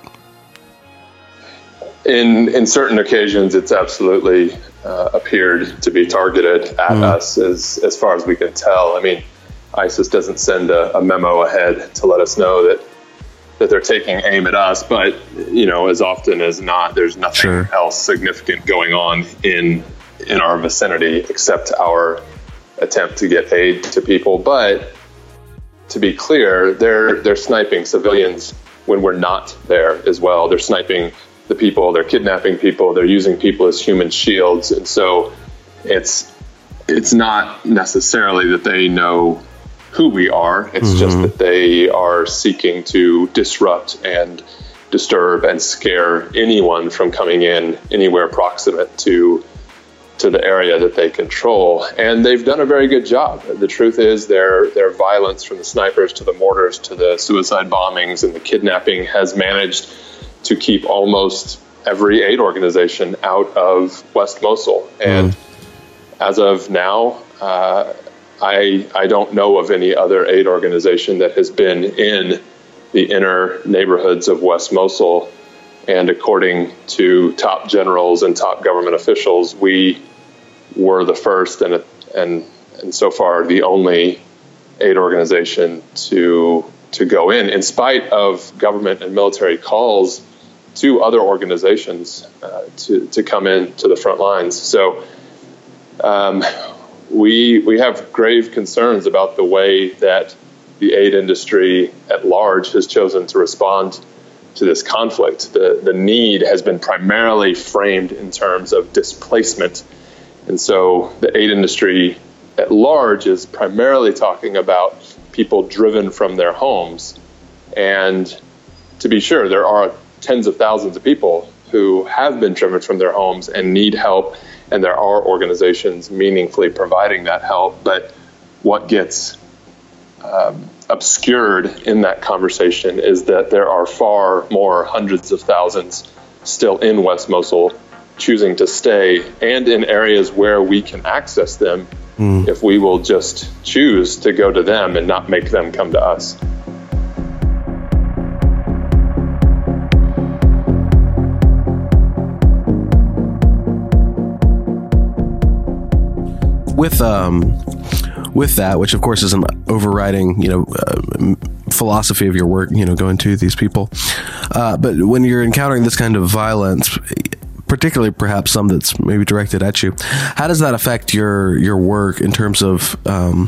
In in certain occasions, it's absolutely uh, appeared to be targeted at us, as as far as we can tell. I mean, ISIS doesn't send a, a memo ahead to let us know that that they're taking aim at us, but you know, as often as not, there's nothing else significant going on in in our vicinity except our attempt to get aid to people. But to be clear, they're they're sniping civilians when we're not there as well. They're sniping the people, they're kidnapping people, they're using people as human shields, and so it's it's not necessarily that they know who we are. It's just that they are seeking to disrupt and disturb and scare anyone from coming in anywhere proximate to to the area that they control. And they've done a very good job. The truth is their their violence from the snipers to the mortars to the suicide bombings and the kidnapping has managed to keep almost every aid organization out of West Mosul. And as of now, uh, I I don't know of any other aid organization that has been in the inner neighborhoods of West Mosul. And according to top generals and top government officials, we were the first and and and so far the only aid organization to to go in, in spite of government and military calls to other organizations uh, to to come in to the front lines. So. Um, we we have grave concerns about the way that the aid industry at large has chosen to respond to this conflict. The the need has been primarily framed in terms of displacement, and so the aid industry at large is primarily talking about people driven from their homes. And to be sure, there are tens of thousands of people who have been driven from their homes and need help, and there are organizations meaningfully providing that help. But what gets um, obscured in that conversation is that there are far more hundreds of thousands still in West Mosul choosing to stay and in areas where we can access them Mm. if we will just choose to go to them and not make them come to us. With um with that which of course is an overriding you know uh, philosophy of your work you know going to these people uh, but when you're encountering this kind of violence particularly perhaps some that's maybe directed at you how does that affect your your work in terms of um,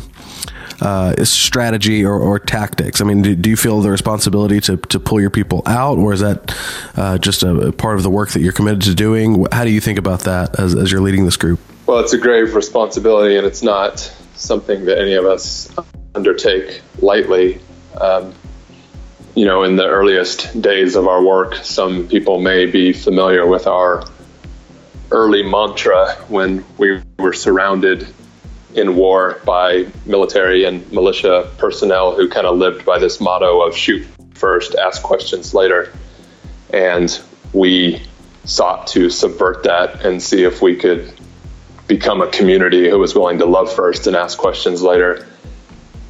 uh, strategy or, or tactics? I mean, do, do you feel the responsibility to, to pull your people out, or is that uh, just a, a part of the work that you're committed to doing? How do you think about that as, as you're leading this group? Well, it's a grave responsibility, and it's not something that any of us undertake lightly. Um, you know, in the earliest days of our work, some people may be familiar with our early mantra when we were surrounded in war by military and militia personnel who kind of lived by this motto of shoot first, ask questions later. And we sought to subvert that and see if we could become a community who was willing to love first and ask questions later.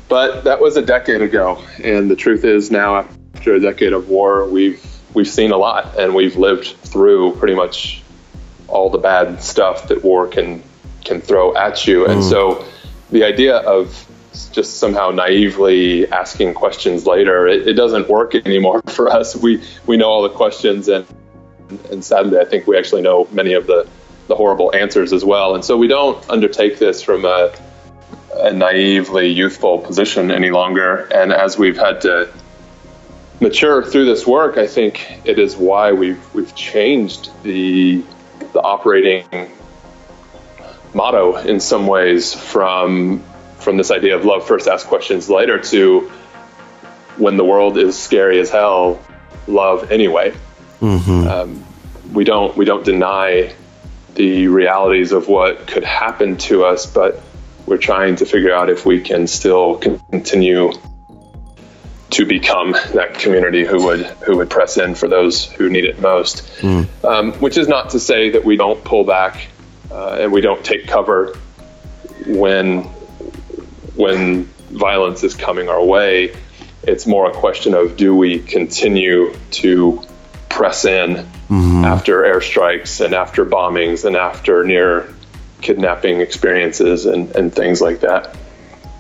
But that was a decade ago, and the truth is now after a decade of war, we've we've seen a lot and we've lived through pretty much all the bad stuff that war can can throw at you. And Mm. so the idea of just somehow naively asking questions later, it, it doesn't work anymore for us. We we know all the questions and and sadly I think we actually know many of the the horrible answers as well. And so we don't undertake this from a, a naively youthful position any longer. And as we've had to mature through this work, I think it is why we've we've changed the the operating motto in some ways from from this idea of love first, ask questions later to when the world is scary as hell, love anyway. Mm-hmm. Um, we don't we don't deny the realities of what could happen to us, but we're trying to figure out if we can still continue to become that community who would who would press in for those who need it most. Mm. Um, which is not to say that we don't pull back uh, and we don't take cover when when violence is coming our way. It's more a question of do we continue to press in after airstrikes and after bombings and after near kidnapping experiences and, and things like that.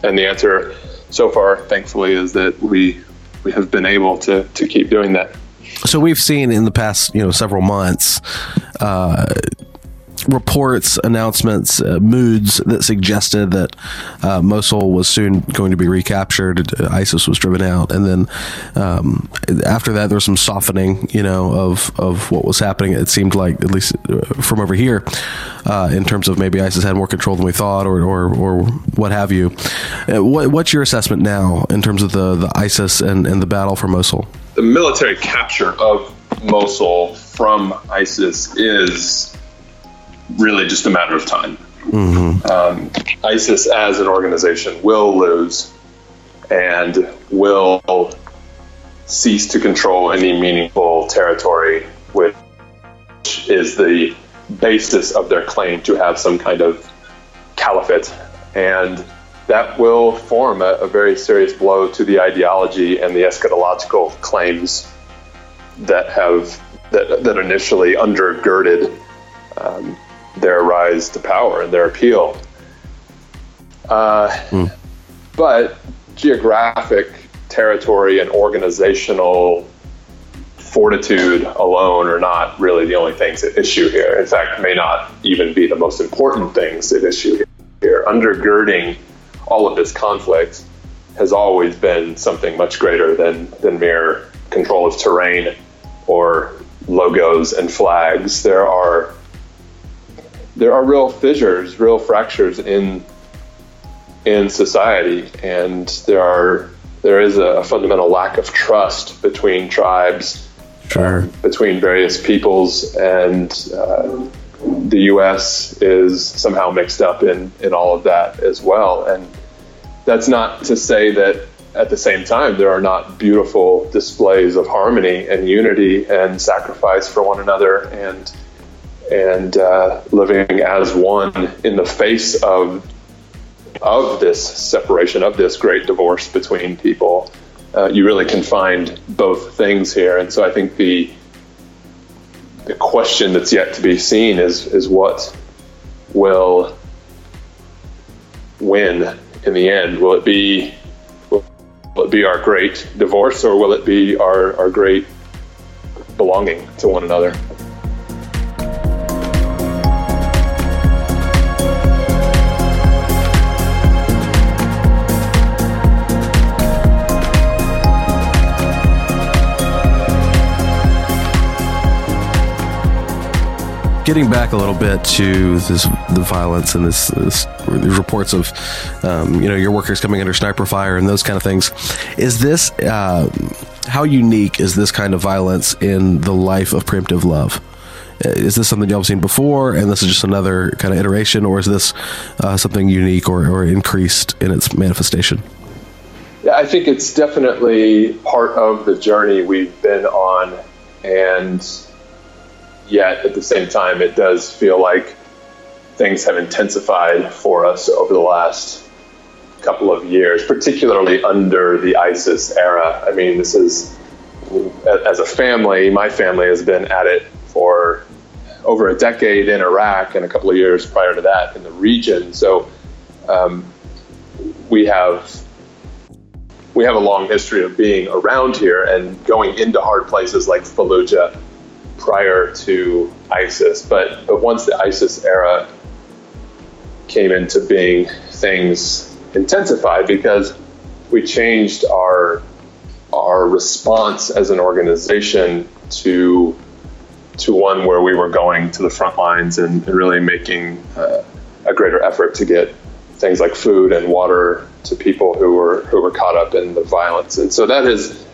And the answer so far, thankfully, is that we we have been able to to keep doing that. So we've seen in the past, you know, several months, uh, reports, announcements, uh, moods that suggested that uh, Mosul was soon going to be recaptured. ISIS was driven out, and then um, after that, there was some softening, you know, of of what was happening. It seemed like, at least uh, from over here, uh, in terms of maybe ISIS had more control than we thought, or or, or what have you. Uh, what, what's your assessment now in terms of the the ISIS and, and the battle for Mosul? The military capture of Mosul from ISIS is really just a matter of time. Mm-hmm. um, ISIS as an organization will lose and will cease to control any meaningful territory, which is the basis of their claim to have some kind of caliphate And that will form a, a very serious blow to the ideology and the eschatological claims that have that, that initially undergirded um, their rise to power and their appeal. Uh, But geographic territory and organizational fortitude alone are not really the only things at issue here. In fact, may not even be the most important things at issue here. Undergirding all of this conflict has always been something much greater than, than mere control of terrain or logos and flags. There are there are real fissures, real fractures in in society, and there are there is a fundamental lack of trust between tribes, Sure. between various peoples, and uh, the U.S. is somehow mixed up in in all of that as well. And that's not to say that at the same time there are not beautiful displays of harmony and unity and sacrifice for one another and and uh, living as one in the face of of this separation of this great divorce between people. Uh, you really can find both things here, and so I think the the question that's yet to be seen is is what will win in the end. Will it be will it be our great divorce, or will it be our, our great belonging to one another? Getting back a little bit to this, the violence and this, this reports of, um, you know, your workers coming under sniper fire and those kind of things. Is this uh, how unique is this kind of violence in the life of preemptive love? Uh, Is this something y'all have seen before, and this is just another kind of iteration, or is this uh, something unique or, or increased in its manifestation? Yeah, I think it's definitely part of the journey we've been on, and yet at the same time, it does feel like things have intensified for us over the last couple of years, particularly under the ISIS era. I mean, this is, as a family, my family has been at it for over a decade in Iraq and a couple of years prior to that in the region. So um, we have we have a long history of being around here and going into hard places like Fallujah prior to ISIS. But but once the ISIS era came into being, things intensified because we changed our our response as an organization to to one where we were going to the front lines and, and really making uh, a greater effort to get things like food and water to people who were who were caught up in the violence. And so that has,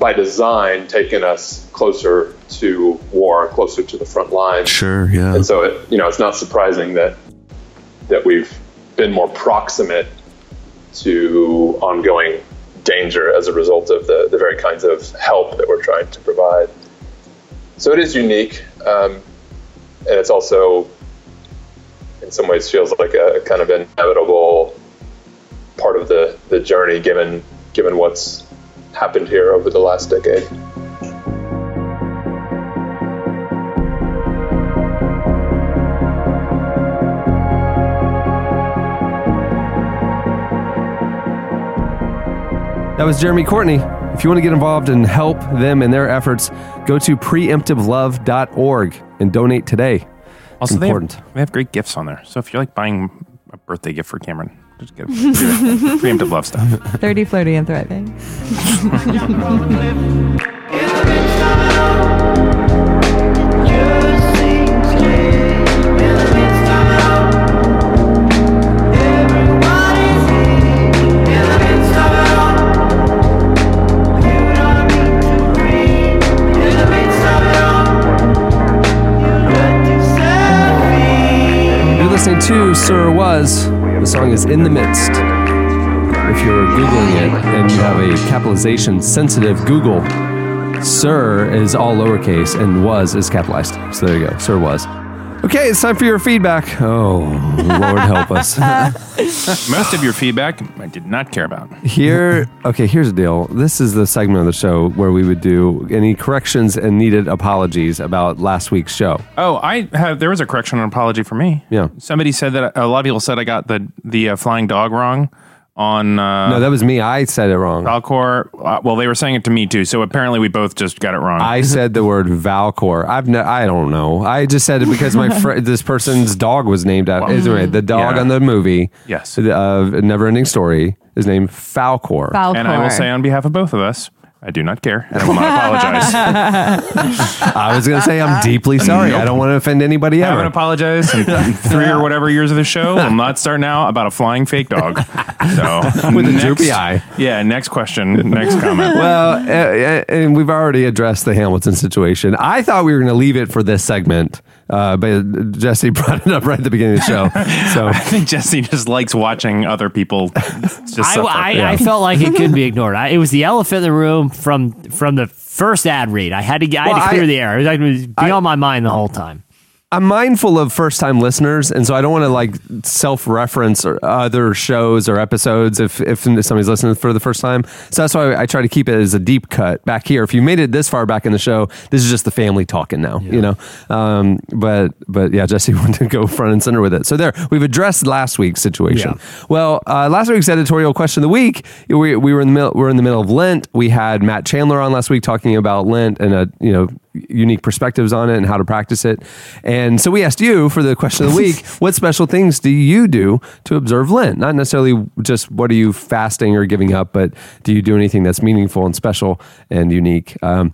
by design, taken us closer to war, closer to the front lines. Sure, yeah. And so it, you know, it's not surprising that that we've been more proximate to ongoing danger as a result of the, the very kinds of help that we're trying to provide. So it is unique, um, and it's also, in some ways, feels like a kind of inevitable part of the, the journey, given given what's happened here over the last decade. That was Jeremy Courtney. If you want to get involved and help them in their efforts, go to preemptivelove.org and donate today. Also, it's they important. have, they have great gifts on there. So if you're like buying a birthday gift for Cameron, just get preemptive love stuff. 30, flirty, and thriving. You're listening to Sir Was. The song is In the Midst. If you're Googling it and you have a capitalization sensitive Google, Sir is all lowercase and was is capitalized. So there you go. Sir Was. Okay, it's time for your feedback. Oh, Lord help us. Most of your feedback I did not care about. Here, okay, here's the deal. This is the segment of the show where we would do any corrections and needed apologies about last week's show. Oh, I have. There was a correction and apology for me. Yeah. Somebody said that a lot of people said I got the the uh, flying dog wrong on. Uh, No, that was me. I said it wrong. Valcor. Uh, well, they were saying it to me too. So apparently, we both just got it wrong. I said the word Valcor. I've no, I don't know. I just said it because my fr- this person's dog was named after anyway, the dog Yeah. on the movie. Yes. Of Never Ending Story is named Falcor. And I will say on behalf of both of us, I do not care, and I will not apologize. I was going to say I'm deeply sorry. I don't want to offend anybody else. I haven't ever. apologized in three or whatever years of the show. I'll not start now about a flying fake dog. So With a next- droopy eye. Yeah. Next question. Next comment. well, uh, uh, and we've already addressed the Hamilton situation. I thought we were going to leave it for this segment, uh, but Jesse brought it up right at the beginning of the show. So I think Jesse just likes watching other people just I, suffer. I, I felt like it could be ignored. I, it was the elephant in the room from from the first ad read. I had to I had Well, to clear I- the air. It was, like, it was be on my mind the whole time. I'm mindful of first time listeners, and so I don't want to like self reference or other shows or episodes if, if somebody's listening for the first time. So that's why I try to keep it as a deep cut back here. If you made it this far back in the show, this is just the family talking now, you know? Um, but, but yeah, Jesse wanted to go front and center with it. So there, we've addressed last week's situation. Well, uh, last week's editorial question of the week, we, we were in the middle, we're in the middle of Lent. We had Matt Chandler on last week talking about Lent and a, you know, unique perspectives on it and how to practice it. And so we asked you for the question of the week, what special things do you do to observe Lent? Not necessarily just what are you fasting or giving up, but do you do anything that's meaningful and special and unique? Um,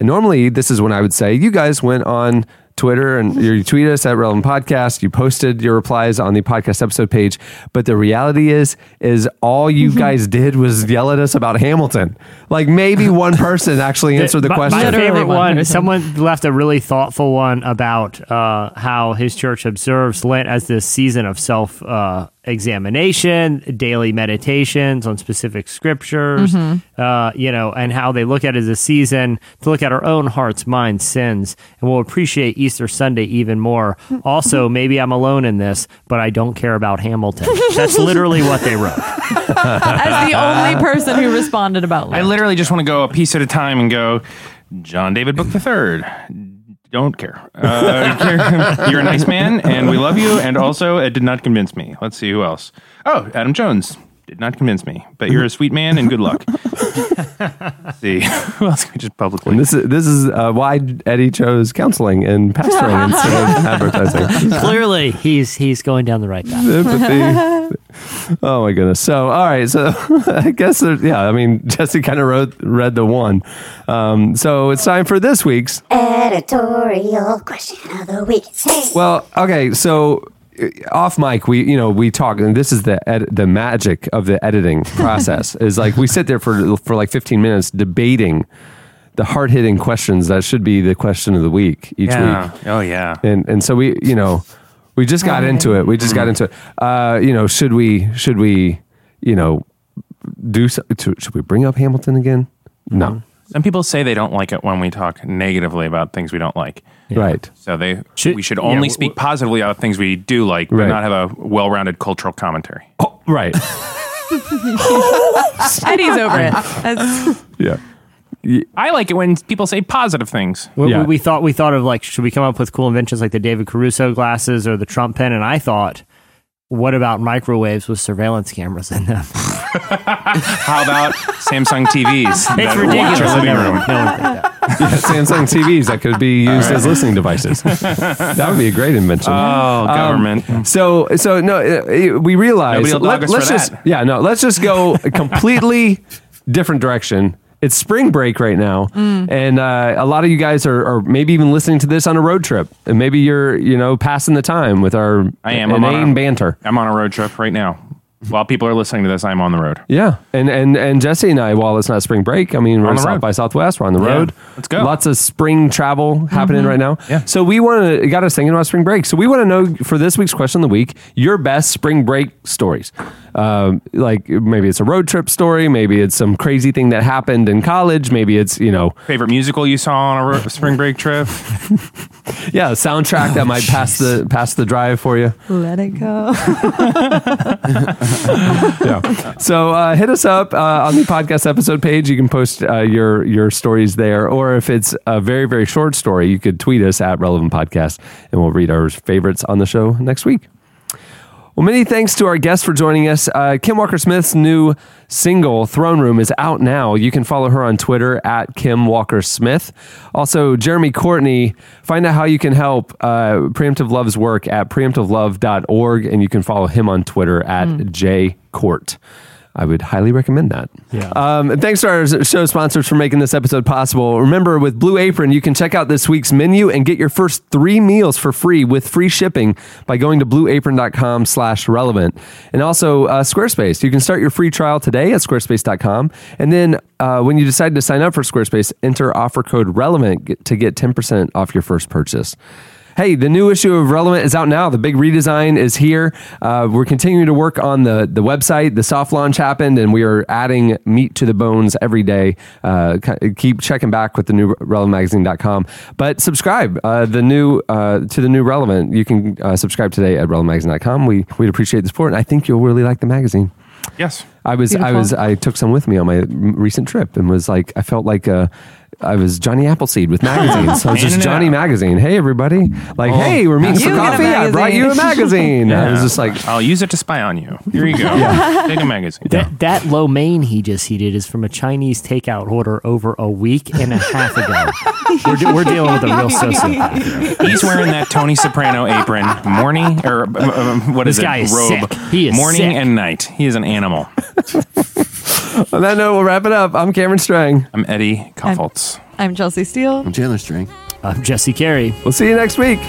normally, this is when I would say, you guys went on Twitter and you tweet us at Relevant Podcast. You posted your replies on the podcast episode page. But the reality is, is all you guys did was yell at us about Hamilton. Like maybe one person actually answered the My- question. My favorite one, someone left a really thoughtful one about uh, how his church observes Lent as this season of self uh, examination, daily meditations on specific scriptures, Mhm. uh, you know, and how they look at it as a season to look at our own hearts, minds, sins, and we'll appreciate Easter Sunday even more. Also, maybe I'm alone in this, but I don't care about Hamilton. That's literally what they wrote. As the only person who responded about I literally just want to go a piece at a time and go, John David Book the Third. Don't care. Uh, you're a nice man, and we love you. And also, it did not convince me. Let's see who else. Oh, Adam Jones did not convince me. But you're a sweet man, and good luck. See who else can we just publicly? And this is this is uh, why Eddie chose counseling and pastoring instead of advertising. Clearly, he's he's going down the right path. Empathy. Oh my goodness. So all right. So I guess there, yeah. I mean Jesse kind of wrote read the one. Um, so it's time for this week's. Editorial question of the week. Say. Well, okay. So uh, off mic, we you know we talk, and this is the ed- the magic of the editing process. is like we sit there for for like fifteen minutes debating the hard hitting questions that should be the question of the week each Yeah. week. Oh, yeah. And and so we you know we just got into it. We just got into it. Uh, you know, should we should we you know do so, should we bring up Hamilton again? No. Some people say they don't like it when we talk negatively about things we don't like. Right. So they we should yeah, only w- speak positively about things we do like, but Right. not have a well-rounded cultural commentary. Oh, right. Eddie's over it. That's- Yeah. I like it when people say positive things. We, Yeah. we thought we thought of like, should we come up with cool inventions like the David Caruso glasses or the Trump pen? And I thought, what about microwaves with surveillance cameras in them? How about Samsung TVs? It's that watch ridiculous. your living No room? no one. Yeah, Samsung TVs that could be used as listening devices. that would be a great invention. Oh, government. Um, so, so no, uh, we realize. Nobody us let's for just, that. yeah, no, let's just go a completely different direction. It's spring break right now, and uh, a lot of you guys are, are maybe even listening to this on a road trip, and maybe you're, you know, passing the time with our I am. I'm on a- banter. I'm on a road trip right now. While people are listening to this, I'm on the road. Yeah, and and and Jesse and I, while it's not spring break, I mean we're On the South road. by Southwest. We're on the Yeah, road. let's go. Lots of spring travel happening mm-hmm. right now. Yeah. So we want to got us thinking about spring break. So we want to know for this week's question of the week your best spring break stories. Um, like maybe it's a road trip story, maybe it's some crazy thing that happened in college, maybe it's you know Favorite musical you saw on a ro- spring break trip? yeah a soundtrack that might pass the pass the drive for you. Let it go. yeah. So uh, hit us up uh, on the podcast episode page. You can post uh, your your stories there, or if it's a very very short story, you could tweet us at Relevant Podcast, and we'll read our favorites on the show next week. Well, many thanks to our guests for joining us. Uh, Kim Walker Smith's new single, Throne Room, is out now. You can follow her on Twitter at Kim Walker Smith. Also, Jeremy Courtney, find out how you can help uh, Preemptive Love's work at preemptivelove.org, and you can follow him on Twitter at jcourt. I would highly recommend that. Yeah. Um, and thanks to our show sponsors for making this episode possible. Remember, with Blue Apron, you can check out this week's menu and get your first three meals for free with free shipping by going to blueapron.com slash relevant. And also uh, Squarespace. You can start your free trial today at squarespace.com. And then uh, when you decide to sign up for Squarespace, enter offer code relevant to get 10% off your first purchase. Hey, the new issue of Relevant is out now. The big redesign is here. Uh, we're continuing to work on the, the website. The soft launch happened, and we are adding meat to the bones every day. Uh, keep checking back with the new relevantmagazine.com. But subscribe uh, the new uh, to the new Relevant. You can uh, subscribe today at relevantmagazine.com. We we'd appreciate the support, and I think you'll really like the magazine. Yes. I was I was I took some with me on my recent trip and was like I felt like uh, I was Johnny Appleseed with magazines. So I was just Johnny out. Magazine. Hey everybody, like hey, we're meeting for You get a coffee. I brought you a magazine. I was just like, I'll use it to spy on you. Here you go. Take a magazine. That, that lo mein he just heated is from a Chinese takeout order over a week and a half ago. we're, we're dealing with a real sociopath. He's wearing that Tony Soprano apron morning or uh, uh, what is This it? guy is Robe. sick. He is morning sick. and night. He is an animal. on that note, we'll wrap it up. I'm Cameron Strang. I'm Eddie Kaufholz. I'm Chelsea Steele. I'm Chandler String. I'm Jesse Carey. We'll see you next week.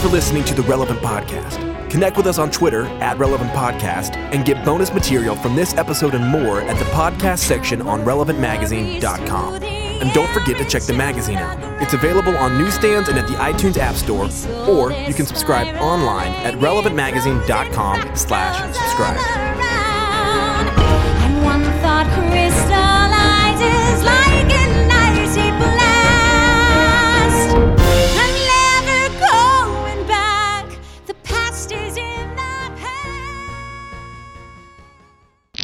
For listening to the Relevant Podcast. Connect with us on Twitter at Relevant Podcast and get bonus material from this episode and more at the podcast section on relevantmagazine.com. And don't forget to check the magazine out. It's available on newsstands and at the iTunes App Store, or you can subscribe online at relevantmagazine.com slash subscribe.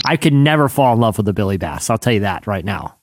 I could never fall in love with a Billy Bass. I'll tell you that right now.